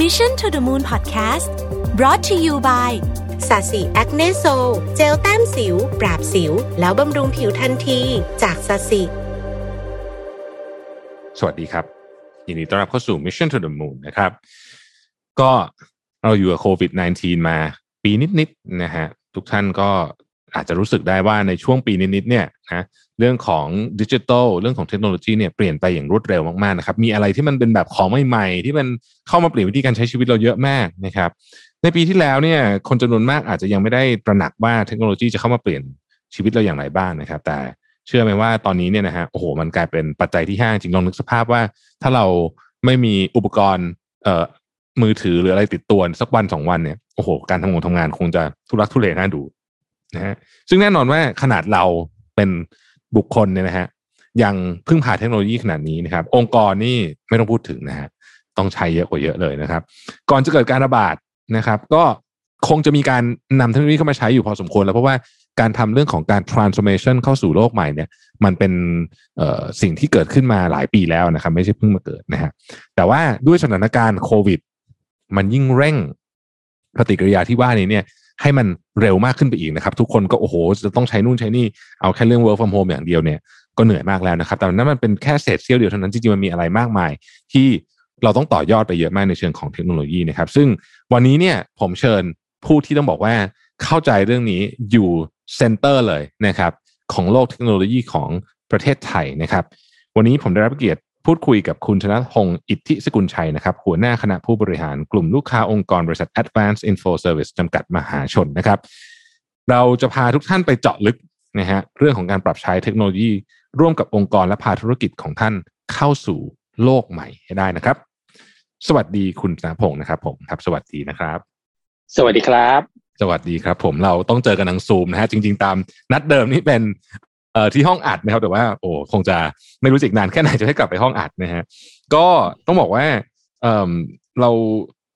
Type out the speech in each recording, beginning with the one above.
Mission to the Moon Podcast brought to you by ศศิ Acne Sol เจลแต้มสิว ปราบสิว แล้วบำรุงผิวทันที จากศศิสวัสดีครับ ยินดีต้อนรับเข้าสู่ Mission to the Moon นะครับ ก็เราอยู่กับโควิด -19 มาปีนิดๆนะฮะ ทุกท่านก็ อาจจะรู้สึกได้ว่าในช่วงปีนิดๆเนี่ยนะเรื่องของดิจิทัลเรื่องของเทคโนโลยีเนี่ยเปลี่ยนไปอย่างรวดเร็วมากๆนะครับมีอะไรที่มันเป็นแบบของใหม่ๆที่มันเข้ามาเปลี่ยนวิธีการใช้ชีวิตเราเยอะมากนะครับ ในปีที่แล้วเนี่ยคนจำนวนมากอาจจะยังไม่ได้ตระหนักว่าเทคโนโลยีจะเข้ามาเปลี่ยนชีวิตเราอย่างไรบ้างนะครับ แต่เชื่อไหมว่าตอนนี้เนี่ยนะฮะโอ้โหมันกลายเป็นปัจจัยที่ห้าจริงลองนึกสภาพว่า ถ้าเราไม่มีอุปกรณ์เอ่อมือถือหรืออะไรติดตัวสักวันสองวันเนี่ยโอ้โหการทำงานทำงานคงจะทุรักทุเลน่าดู นะฮะซึ่งแน่นอนว่าขนาดเราเป็นบุคคลเนี่ยนะฮะยังพึ่งพาเทคโนโลยีขนาดนี้นะครับ องค์กรนี่ไม่ต้องพูดถึงนะฮะต้องใช้เยอะกว่าเยอะเลยนะครับ ก่อนจะเกิดการระบาดนะครับ ก็คงจะมีการนำเทคโนโลยีเข้ามาใช้อยู่พอสมควรแล้วเพราะว่าการทำเรื่องของการ transformation เข้าสู่โลกใหม่เนี่ย มันเป็นสิ่งที่เกิดขึ้นมาหลายปีแล้วนะครับ ไม่ใช่เพิ่งมาเกิดนะฮะแต่ว่าด้วยสถานการณ์โควิด มันยิ่งเร่งปฏิกิริยาที่ว่านี้เนี่ย ให้มันเร็วมากขึ้นไปอีกนะครับ ทุกคนก็โอ้โห จะต้องใช้นู่นใช้นี่ เอาแค่เรื่อง work from home อย่างเดียวเนี่ยก็เหนื่อยมากแล้วนะครับ แต่นั้นมันเป็นแค่เศษเสี้ยวเดียวเท่านั้นจริงๆมันมีอะไรมากมาย ที่เราต้องต่อยอดไปเยอะมากในเชิงของเทคโนโลยีนะครับ ซึ่งวันนี้เนี่ยผมเชิญผู้ที่ต้องบอกว่าเข้าใจเรื่องนี้อยู่เซนเตอร์เลยนะครับของโลกเทคโนโลยีของประเทศไทยนะครับ วันนี้ผมได้รับเกียรติ พูดคุยกับคุณธนพงศ์อิทธิสกุลชัยนะครับ หัวหน้าคณะผู้บริหารกลุ่มลูกค้าองค์กรบริษัท Advanced Info Service จำกัดมหาชนนะครับ เราจะพาทุกท่านไปเจาะลึกนะฮะเรื่องของการปรับใช้เทคโนโลยี ร่วมกับองค์กรและพาธุรกิจของท่านเข้าสู่โลกใหม่ให้ได้นะครับ สวัสดีคุณธนพงศ์นะครับ ผมครับ สวัสดีนะครับ สวัสดีครับ สวัสดีครับ ผมเราต้องเจอกันทางซูมนะฮะจริง ๆ ตามนัดเดิมนี่เป็น เอ่อที่ห้องอัดนะครับ แต่ว่าโอ้คงจะไม่รู้สึกนานแค่ไหนจะให้กลับไปห้องอัดนะฮะก็ต้องบอกว่าเอ่อเรา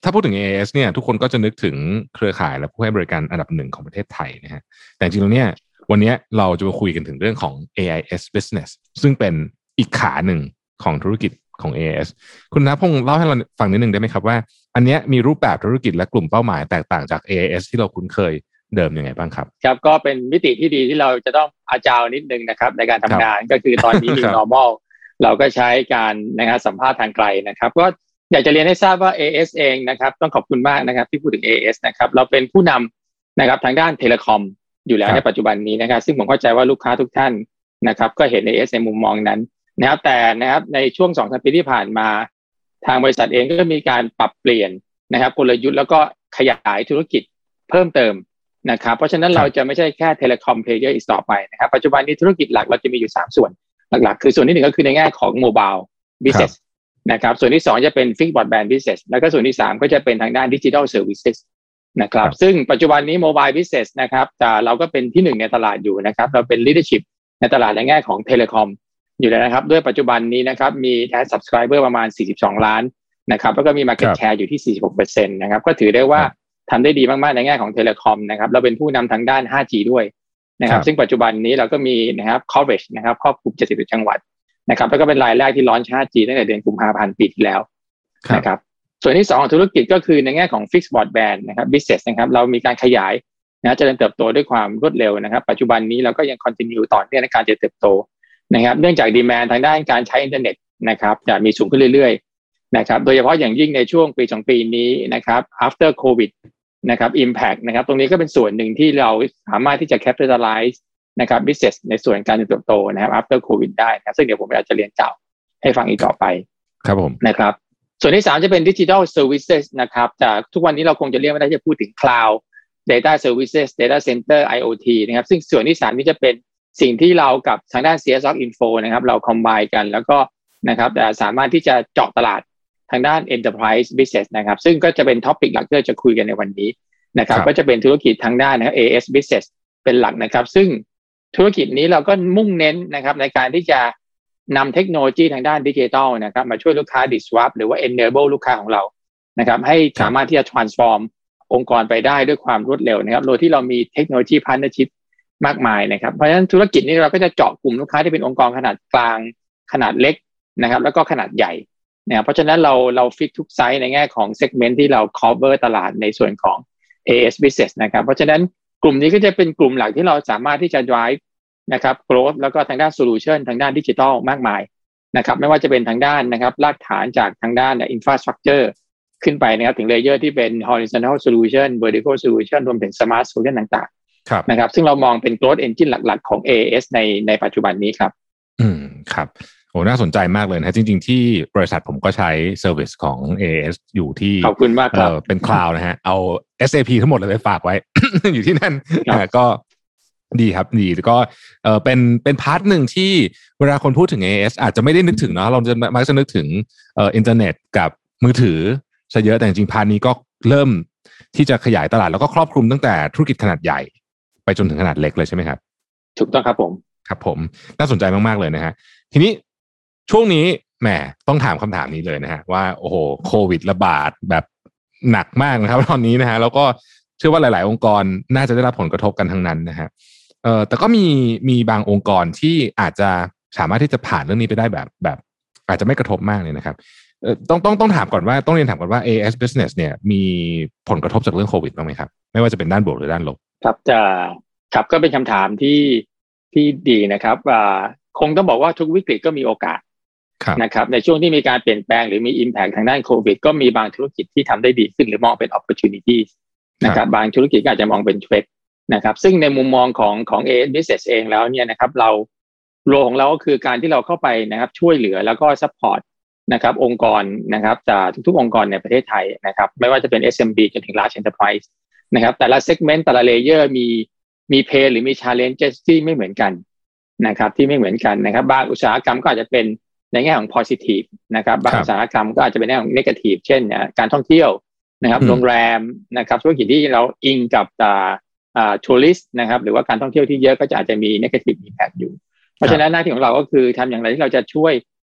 ถ้าพูดถึง AIS เนี่ยทุกคนก็จะนึกถึงเครือข่ายและผู้ให้บริการอันดับหนึ่งของประเทศไทยนะฮะแต่จริงๆแล้วเนี่ยวันนี้เราจะมาคุยกันถึงเรื่องของ AIS Business ซึ่งเป็นอีกขาหนึ่งของธุรกิจของ AIS คุณนพงศ์เล่าให้เราฟังนิดนึงได้ไหมครับว่า อันนี้มีรูปแบบธุรกิจและกลุ่มเป้าหมายแตกต่างจาก AIS ที่เราคุ้นเคย เดิมยังไงบ้างครับ ครับก็เป็นมิติที่ดีที่เราจะต้องอาจาวนิดนึงนะครับ ในการทำงานก็คือตอนนี้มี normal เราก็ใช้การนะครับสัมภาษณ์ทางไกลนะครับ ก็อยากจะเรียนให้ทราบว่า AIS เองนะครับ ต้องขอบคุณมากนะครับ ที่พูดถึง AIS นะครับเราเป็นผู้นำนะครับทางด้าน telecom อยู่แล้วในปัจจุบันนี้นะครับ ซึ่งผมเข้าใจว่าลูกค้าทุกท่านนะครับ ก็เห็น AIS ในมุมมองนั้นนะครับ แต่นะครับในช่วงสองสามปีที่ผ่านมา ทางบริษัทเองก็มีการปรับเปลี่ยนนะครับกลยุทธ์แล้วก็ขยายธุรกิจเพิ่มเติม นะครับเพราะฉะนั้นเราจะไม่ใช่แค่ telecom player อีกต่อไปนะครับปัจจุบันนี้ธุรกิจหลักเราจะมีอยู่ 3 ส่วนหลักๆ คือส่วนที่หนึ่งก็คือในแง่ของ mobile business นะครับส่วนที่ 2 จะเป็น fixed broadband business แล้วก็ส่วนที่ 3 ก็จะเป็นทางด้าน digital service นะครับซึ่งปัจจุบันนี้ mobile business นะครับแต่เราก็เป็นที่หนึ่งในตลาดอยู่นะครับเราเป็น leadership ในตลาดในแง่ของ telecom อยู่แล้วนะครับด้วยปัจจุบันนี้นะครับมี add subscriber ประมาณ 42 ล้านนะครับแล้วก็มี Market Share อยู่ที่ 46%นะครับก็ถือได้ว่า ทำได้ดีมากๆในแง่ของ telecom นะครับเราเป็นผู้นำทางด้าน 5G ด้วยนะครับ ซึ่งปัจจุบันนี้เราก็มีนะครับ coverage นะครับครอบคลุม 70 จังหวัดนะครับแล้วก็เป็นรายแรกที่ลอนช์ 5G ตั้งแต่เดือนกุมภาพันธ์ปีที่แล้วนะครับส่วนที่ 2 ของธุรกิจก็คือในแง่ของ fixed broadband นะครับ business นะครับเรามีการขยายนะเจริญเติบโตด้วยความรวดเร็วนะครับ ปัจจุบันนี้เราก็ยัง continue ต่อเนื่องในการเจริญเติบโตนะครับ เนื่องจากดีแมนทางด้านการใช้อินเทอร์เน็ตนะครับจะมีสูงขึ้นเรื่อยๆนะครับ โดยเฉพาะอย่างยิ่งในช่วงปีสองปีนี้นะครับ after covid นะครับ impact นะครับ ตรงนี้ก็เป็นส่วนหนึ่งที่เราสามารถที่จะ capitalize นะครับ business ในส่วนการเติบโตนะครับ after covid ได้นะซึ่งเดี๋ยวผมอาจจะเรียนกล่าวให้ฟังอีกต่อไปครับผมนะครับ ส่วนที่สามจะเป็น digital services นะครับจากทุกวันนี้เราคงจะเรียกไม่ได้จะพูดถึง cloud data services data center IoT นะครับ ซึ่งส่วนที่สามนี้จะเป็นสิ่งที่เรากับทางด้าน CS Info นะครับ เรา combine กันแล้วก็นะครับสามารถที่จะเจาะตลาดทางด้าน enterprise business นะครับ ซึ่งก็จะเป็นท็อปิกหลักที่เราจะคุยกันในวันนี้ นะครับก็จะเป็นธุรกิจทางด้านนะครับ AS business เป็นหลักนะครับ ซึ่งธุรกิจนี้เราก็มุ่งเน้นนะครับในการที่จะนำเทคโนโลยีทางด้านดิจิทัลนะครับมาช่วยลูกค้า disrupt หรือว่า enable ลูกค้าของเรานะครับ ให้สามารถที่จะ transform องค์กรไปได้ด้วยความรวดเร็วนะครับ โดยที่เรามีเทคโนโลยี partnership มากมายนะครับ เพราะฉะนั้นธุรกิจนี้เราก็จะเจาะกลุ่มลูกค้าที่เป็นองค์กรขนาดกลาง ขนาดเล็กนะครับ แล้วก็ขนาดใหญ่เนี่ยเพราะฉะนั้นเราเราฟิกทุกไซส์ในแง่ของ segment ที่เรา cover ตลาดในส่วนของ AIS business นะครับ เพราะฉะนั้นกลุ่มนี้ก็จะเป็นกลุ่มหลักที่เราสามารถที่จะ drive นะครับ growth แล้วก็ทางด้าน solution ทางด้านดิจิทัลมากมายนะครับไม่ว่าจะเป็นทางด้านนะครับรากฐานจากทางด้าน infrastructure ขึ้นไปนะครับถึง layer ที่เป็น horizontal solution vertical solution รวมถึง smart solution ต่างๆนะครับ ซึ่งเรามองเป็น growth engine หลัก ๆ ของ AIS ในในปัจจุบันนี้ครับ อืมครับ โอ้น่าสนใจมากเลยนะจริง ๆ ที่บริษัทผมก็ใช้ service ของ AIS อยู่ที่ขอบคุณมากครับเป็น cloud นะฮะ เอา SAP ทั้งหมดเลยไปฝากไว้ อยู่ที่นั่นก็ดีครับดีแล้วก็เออเป็นเป็น part หนึ่งที่เวลาคนพูดถึง AIS อาจจะไม่ได้นึกถึงเนาะเราจะมักจะนึกถึงเอ่ออินเทอร์เน็ตกับมือถือซะเยอะแต่จริงๆ part นี้ก็เริ่มที่จะขยายตลาดแล้วก็ครอบคลุมตั้งแต่ธุรกิจขนาดใหญ่ ไปจนถึงขนาดเล็กเลยใช่ไหมครับ ถูกต้องครับผมครับผมน่าสนใจมากๆเลยนะฮะทีนี้ ช่วงนี้แหมต้องถามคำถามนี้เลยนะฮะว่าโอ้โหโควิดระบาดแบบหนักมากนะครับ ตอนนี้นะฮะแล้วก็เชื่อว่าหลาย ๆ องค์กรน่าจะได้รับผลกระทบกันทั้งนั้นนะฮะเออแต่ก็มีมีบางองค์กรที่อาจจะสามารถที่จะผ่านเรื่องนี้ไปได้แบบแบบ อาจจะไม่กระทบมากเลยนะครับต้องต้องต้องถามก่อนว่าต้องเรียนถามก่อนว่า AS Business เนี่ยมีผลกระทบจากเรื่องโควิดบ้างไหมครับ ไม่ว่าจะเป็นด้านบวกหรือด้านลบ ครับจะครับก็เป็นคำถามที่ที่ดีนะครับว่าคงต้องบอกว่าทุกวิกฤตก็มีโอกาส นะครับในช่วงที่มีการเปลี่ยนแปลงหรือมี Impact ทางด้านโควิด ก็มีบางธุรกิจที่ทำได้ดีขึ้นหรือมองเป็น opportunity นะครับบางธุรกิจอาจจะมองเป็น threat นะครับซึ่งในมุมมองของของ AIS Business เองแล้วเนี่ยนะครับเรา role ของเราก็คือการที่เราเข้าไปนะครับช่วยเหลือแล้วก็ supportนะครับองค์กรนะครับจากทุกๆองค์กรในประเทศไทยนะครับไม่ว่าจะเป็น SMB จนถึง large enterprise นะครับแต่ละ segment แต่ละ layer มีมี pain หรือมี challenge ที่ไม่เหมือนกันนะครับที่ไม่เหมือนกันนะครับบางอุตสาหกรรมก็อาจจะเป็น ในแง่ของ positive นะครับบางอุตสาหกรรมก็อาจจะเป็นในแง่ของ negative เช่นการท่องเที่ยวนะครับโรงแรมนะครับธุรกิจที่เราอิงกับ tourist นะครับหรือว่าการท่องเที่ยวที่เยอะก็จะอาจจะมี negative impact อยู่ เพราะฉะนั้นหน้าที่ของเราก็คือทำอย่างไรที่เราจะช่วย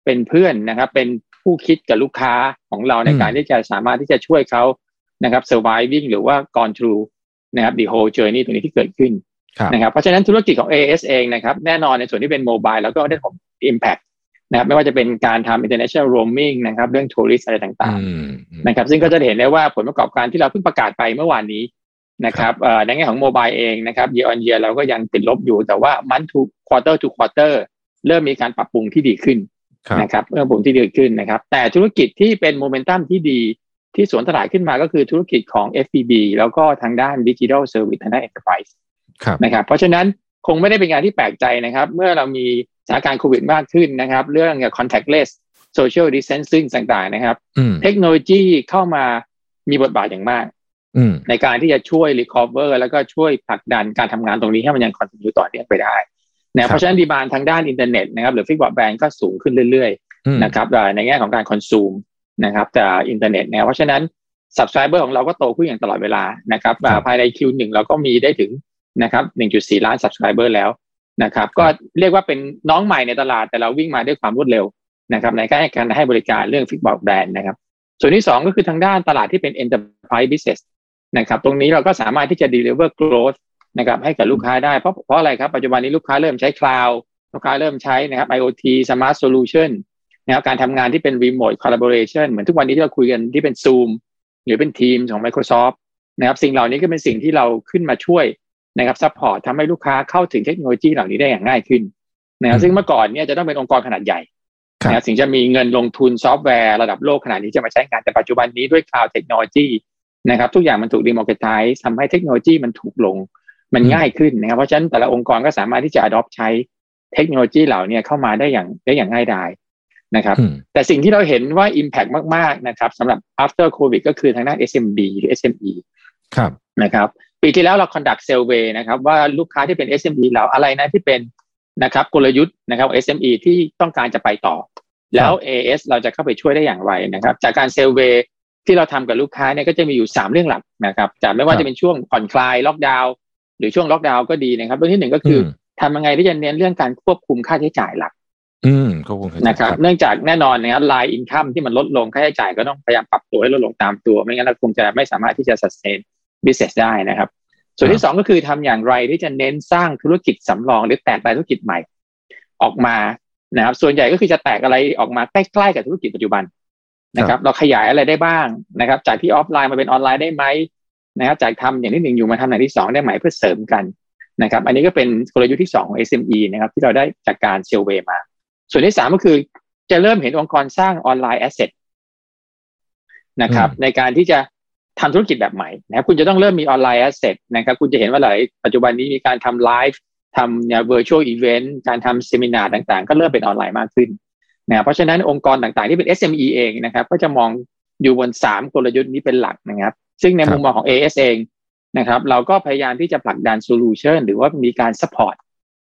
เป็นเพื่อนนะครับเป็นผู้คิดกับลูกค้าของเราในการที่จะสามารถที่จะช่วยเขานะครับ surviving หรือว่า gone through นะครับ the whole journey ตรงนี้ที่เกิดขึ้นนะครับเพราะฉะนั้นธุรกิจของ AS เองนะครับแน่นอนในส่วนที่เป็นโมบายแล้วก็ได้ผล impact นะครับไม่ว่าจะเป็นการทำ international roaming นะครับเรื่องทัวริสอะไรต่างๆนะครับซึ่งก็จะเห็นได้ว่าผลประกอบการที่เราเพิ่งประกาศไปเมื่อวานนี้นะครับในแง่ของโมบายเองนะครับ year on year เราก็ยังติดลบอยู่แต่ว่า month to quarter to quarter เริ่มมีการปรับปรุงที่ดีขึ้นนะครับเริ่มปรุงที่ดีขึ้นนะครับ แต่ธุรกิจที่เป็นโมเมนตัมที่ดีที่สวนตลาดขึ้นมาก็คือธุรกิจของ FBB แล้วก็ทางด้าน Digital Service ทางด้าน Enterprise นะครับเพราะฉะนั้นคงไม่ได้เป็นงานที่แปลกใจนะครับ เมื่อเรามี สถานการณ์โควิดมากขึ้นนะครับ เรื่อง contactless social distancing ต่างๆนะครับ เทคโนโลยีเข้ามามีบทบาทอย่างมากในการที่จะช่วย recover แล้วก็ช่วยผลักดันการทำงานตรงนี้ให้มันยัง continue ต่อเนื่องไปได้นะเพราะฉะนั้น demand ทางด้านอินเทอร์เน็ตนะครับ หรือ fixed broadband ก็สูงขึ้นเรื่อยๆนะครับในแง่ของการ consume นะครับจากอินเทอร์เน็ตนะเพราะฉะนั้น subscriber ของเราก็โตขึ้นอย่างตลอดเวลานะครับ ภายใน Q1 เราก็มีได้ถึงนะครับ 1.4 ล้าน subscriber แล้ว นะครับ ก็เรียกว่าเป็นน้องใหม่ในตลาดแต่เราวิ่งมาด้วยความรวดเร็วนะครับ ในการให้การให้บริการเรื่องฟิกบอร์ดแบรนด์นะครับ ส่วนที่ 2 ก็คือทางด้านตลาดที่เป็น enterprise business นะครับตรงนี้เราก็สามารถที่จะ deliver growth นะครับให้กับลูกค้าได้เพราะเพราะอะไรครับปัจจุบันนี้ลูกค้าเริ่มใช้ cloud ลูกค้าเริ่มใช้นะครับ IoT smart solution นะครับการทำงานที่เป็น remote collaboration เหมือนทุกวันนี้ที่เราคุยกันที่เป็น Zoom หรือเป็น Teams ของ Microsoft นะครับสิ่งเหล่านี้ก็เป็นสิ่งที่เราขึ้นมาช่วย นะครับ support ทำให้ลูกค้าเข้าถึงเทคโนโลยีเหล่านี้ได้อย่างง่ายขึ้นนะครับซึ่งเมื่อก่อนเนี่ยจะต้องเป็นองค์กรขนาดใหญ่นะถึงจะมีเงินลงทุนซอฟต์แวร์ระดับโลกขนาดนี้จะมาใช้งานแต่ปัจจุบันนี้ด้วย cloud technology นะครับทุกอย่างมันถูกดีมอ c ไทส์ทำให้เทคโนโลยีมันถูกลง มันง่ายขึ้นนะครับเพราะฉะนั้นแต่ละองค์กรก็สามารถที่จะ adopt ใช้เทคโนโลยีเหล่านี้เข้ามาได้อย่างได้อย่างง่ายดายนะครับ แต่สิ่งที่เราเห็นว่า Impact มาก ๆ นะครับสำหรับ after COVID ก็คือทางด้าน SMB หรือ SME ครับนะครับ ปีที่แล้วเรา conduct survey นะครับว่าลูกค้าที่เป็น SME เราอะไรนะที่เป็นนะครับกลยุทธ์นะครับ SME ที่ต้องการจะไปต่อ แล้ว AS เราจะเข้าไปช่วยได้อย่างไรนะครับ จากการเซลเวที่เราทำกับลูกค้าเนี่ยก็จะมีอยู่สามเรื่องหลักนะครับจากไม่ว่าจะเป็นช่วงผ่อนคลายล็อกดาวน์หรือช่วงล็อกดาวน์ก็ดีนะครับเรื่องที่หนึ่งก็คือทำยังไงที่จะเน้นเรื่องการควบคุมค่าใช้จ่ายหลัก อืมควบคุมนะครับ เนื่องจากแน่นอนนะครับรายอินคัมที่มันลดลงค่าใช้จ่ายก็ต้องพยายามปรับตัวให้ลดลงตามตัว ไม่งั้นเราคงจะไม่สามารถที่จะ sustain business ได้นะครับ ส่วนที่สองก็คือทำอย่างไรที่จะเน้นสร้างธุรกิจสำรองหรือแตกรายธุรกิจใหม่ ออกมานะครับ ส่วนใหญ่ก็คือจะแตกอะไรออกมาใกล้ๆกับธุรกิจปัจจุบันนะครับ เราขยายอะไรได้บ้างนะครับ จากที่ออฟไลน์มาเป็นออนไลน์ได้ไหมนะครับ จากทำอย่างที่หนึ่งอยู่มาทำอย่างที่สองได้ไหมเพื่อเสริมกันนะครับ อันนี้ก็เป็นกลยุทธ์ที่สองของ SME นะครับ ที่เราได้จากการ survey มา ส่วนที่สามก็คือจะเริ่มเห็นองค์กรสร้าง online assetนะครับ ในการที่จะ ทำธุรกิจแบบใหม่นะครับคุณจะต้องเริ่มมีออนไลน์ asset นะครับคุณจะเห็นว่าหลายปัจจุบันนี้มีการทำไลฟ์ทำเนี่ย virtual event การทำ seminar ต่างๆ ก็เริ่มเป็นออนไลน์มากขึ้นนะเพราะฉะนั้นองค์กรต่างๆที่เป็น SME เองนะครับก็จะมองอยู่บนสามกลยุทธ์นี้เป็นหลักนะครับ ซึ่งในมุมมองของ AIS เองนะครับเราก็พยายามที่จะผลักดันโซลูชันหรือว่ามีการ support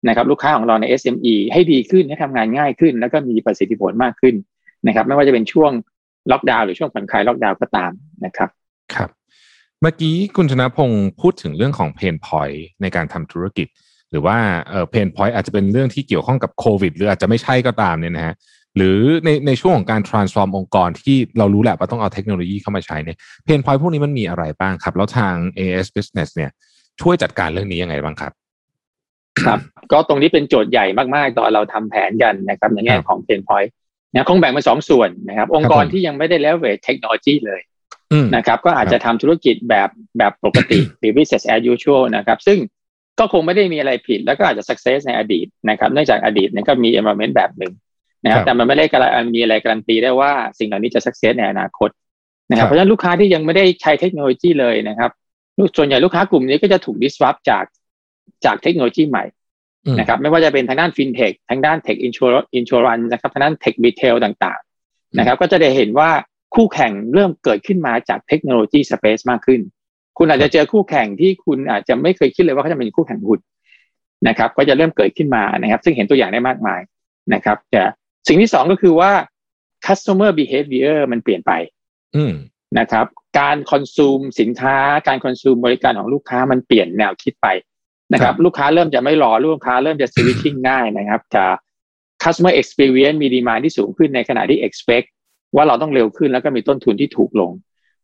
นะครับลูกค้าของเราใน SME ให้ดีขึ้นให้ทำงานง่ายขึ้น แล้วก็มีประสิทธิผลมากขึ้นนะครับไม่ว่าจะเป็นช่วงล็อกดาวน์หรือช่วงผ่อนคลายล็อกดาวน์ก็ตามนะครับ ครับเมื่อกี้คุณชนะพงศ์พูดถึงเรื่องของ pain point ในการทำธุรกิจ หรือว่าเอ่อ pain point อาจจะเป็นเรื่องที่เกี่ยวข้องกับโควิด หรืออาจจะไม่ใช่ก็ตามเนี่ยนะฮะหรือในในช่วงของการ transform องค์กรที่เรารู้แหละว่าต้องเอาเทคโนโลยีเข้ามาใช้เนี่ย pain point พวกนี้มันมีอะไรบ้างครับ แล้วทาง AIS Business เนี่ยช่วยจัดการเรื่องนี้ยังไงบ้างครับ ครับ ก็ตรงนี้เป็นโจทย์ใหญ่มาก ๆ ตอนเราทำแผนกันนะครับในแง่ของเพนพอยต์นะคงแบ่งเป็นสองส่วนนะครับ องค์กรที่ยังไม่ได้ leverage เทคโนโลยีเลยอืม นะครับก็อาจจะทำธุรกิจแบบแบบปกติหรือ business as usual นะครับ ซึ่งก็คงไม่ได้มีอะไรผิด แล้วก็อาจจะ success ในอดีตนะครับเนื่องจากอดีตเนี่ยก็มี environment แบบหนึ่งนะครับแต่มันไม่ได้การันมีอะไรการันตีได้ว่าสิ่งเหล่านี้จะ success ในอนาคตนะครับเพราะฉะนั้นลูกค้าที่ยังไม่ได้ใช้เทคโนโลยีเลยนะครับส่วนใหญ่ลูกค้ากลุ่มนี้ก็จะถูก disrupt จากจากเทคโนโลยีใหม่อืมนะครับไม่ว่าจะเป็นทางด้านฟินเทคทางด้าน tech insur- insurance นะครับทางด้าน tech retail ต่างๆนะครับก็จะได้เห็นว่า คู่แข่งเริ่มเกิดขึ้นมาจากเทคโนโลยี space มากขึ้น คุณอาจจะเจอคู่แข่งที่คุณอาจจะไม่เคยคิดเลยว่าเขาจะเป็นคู่แข่งคุณนะครับ ก็จะเริ่มเกิดขึ้นมานะครับ ซึ่งเห็นตัวอย่างได้มากมายนะครับแต่สิ่งที่สองก็คือว่า customer behavior มันเปลี่ยนไปอืมนะครับ การคอนซูมสินค้า การคอนซูมบริการของลูกค้ามันเปลี่ยนแนวคิดไปนะครับ ลูกค้าเริ่มจะไม่รอลูกค้าเริ่มจะ switching ง่ายนะครับจะ customer experience มีดีมาที่สูงขึ้นในขณะที่ expect ว่าเราต้องเร็วขึ้นแล้วก็มีต้นทุนที่ถูกลง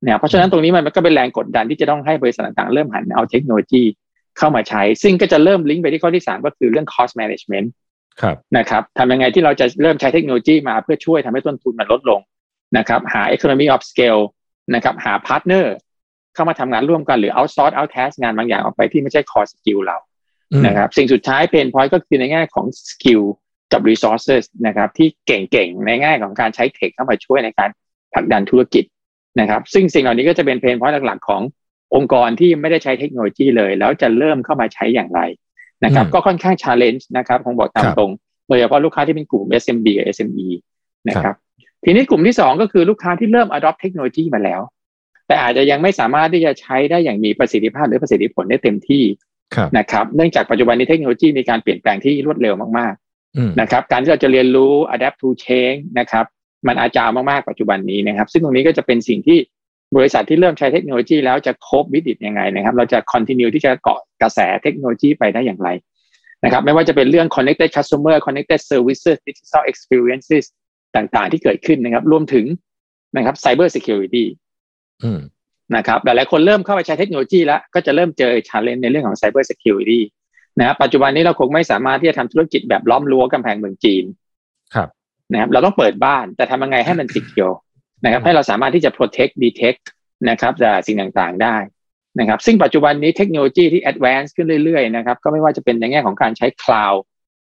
นะครับเพราะฉะนั้นตรงนี้มันก็เป็นแรงกดดันที่จะต้องให้บริษัทต่างๆ เริ่มหันเอาเทคโนโลยีเข้ามาใช้ ซึ่งก็จะเริ่มลิงก์ไปที่ข้อที่สามก็คือเรื่อง cost management ครับนะครับทำยังไงที่เราจะเริ่มใช้เทคโนโลยีมาเพื่อช่วยทำให้ต้นทุนมันลดลงนะครับหา economy of scale นะครับหาพาร์ทเนอร์เข้ามาทำงานร่วมกันหรือ outsource outtask งานบางอย่างออกไปที่ไม่ใช่ core skill เราอืมนะครับสิ่งสุดท้าย pain point ก็คือในแง่ของ skill กั บ resources นะครับที่เก่งๆ ในแง่ของการใช้ tech เข้ามาช่วยในการผลักดันธุรกิจนะครับ ซึ่งสิ่งเหล่านี้ก็จะเป็น pain point หลักๆ ขององค์กรที่ไม่ได้ใช้เทคโนโลยีเลย แล้วจะเริ่มเข้ามาใช้อย่างไรนะครับอืมก็ค่อนข้าง challenge นะครับผมบอกตามครับตรงโดยเฉพาะลูกค้าที่เป็นกลุ่ม SMB กับ SME นะครับทีนี้กลุ่มที่สองก็คือลูกค้าที่เริ่ม adopt เทคโนโลยีมาแล้ว แต่อาจจะยังไม่สามารถที่จะใช้ได้อย่างมีประสิทธิภาพหรือประสิทธิผลได้เต็มที่ครับนะครับ เนื่องจากปัจจุบันนี้เทคโนโลยีมีการเปลี่ยนแปลงที่รวดเร็วมากอืมๆ นะครับ การที่เราจะเรียนรู้ adapt to change นะครับ มันอาจารย์มากๆปัจจุบันนี้นะครับ ซึ่งตรงนี้ก็จะเป็นสิ่งที่บริษัทที่เริ่มใช้เทคโนโลยีแล้วจะคบวิดิตยังไงนะครับ เราจะ continue ที่จะเกาะกระแสเทคโนโลยีไปได้อย่างไรนะครับ ไม่ว่าจะเป็นเรื่อง connected customer connected services digital experiences ต่างๆ ที่เกิดขึ้นนะครับ รวมถึงนะครับ cyber security อืมนะครับหลายๆคนเริ่มเข้าไปใช้เทคโนโลยีแล้ว ก็จะเริ่มเจอ challenge ในเรื่องของ cyber security นะครับปัจจุบันนี้เราคงไม่สามารถที่จะทำธุรกิจแบบล้อมรั้วกำแพงเมืองจีนครับนะครับ เราต้องเปิดบ้านแต่ทำยังไงให้มัน secure นะครับ ให้เราสามารถที่จะ protect detect นะครับจากสิ่งต่างๆได้นะครับ ซึ่งปัจจุบันนี้เทคโนโลยีที่ advance ขึ้นเรื่อยๆนะครับก็ไม่ว่าจะเป็นในแง่ของการใช้ cloud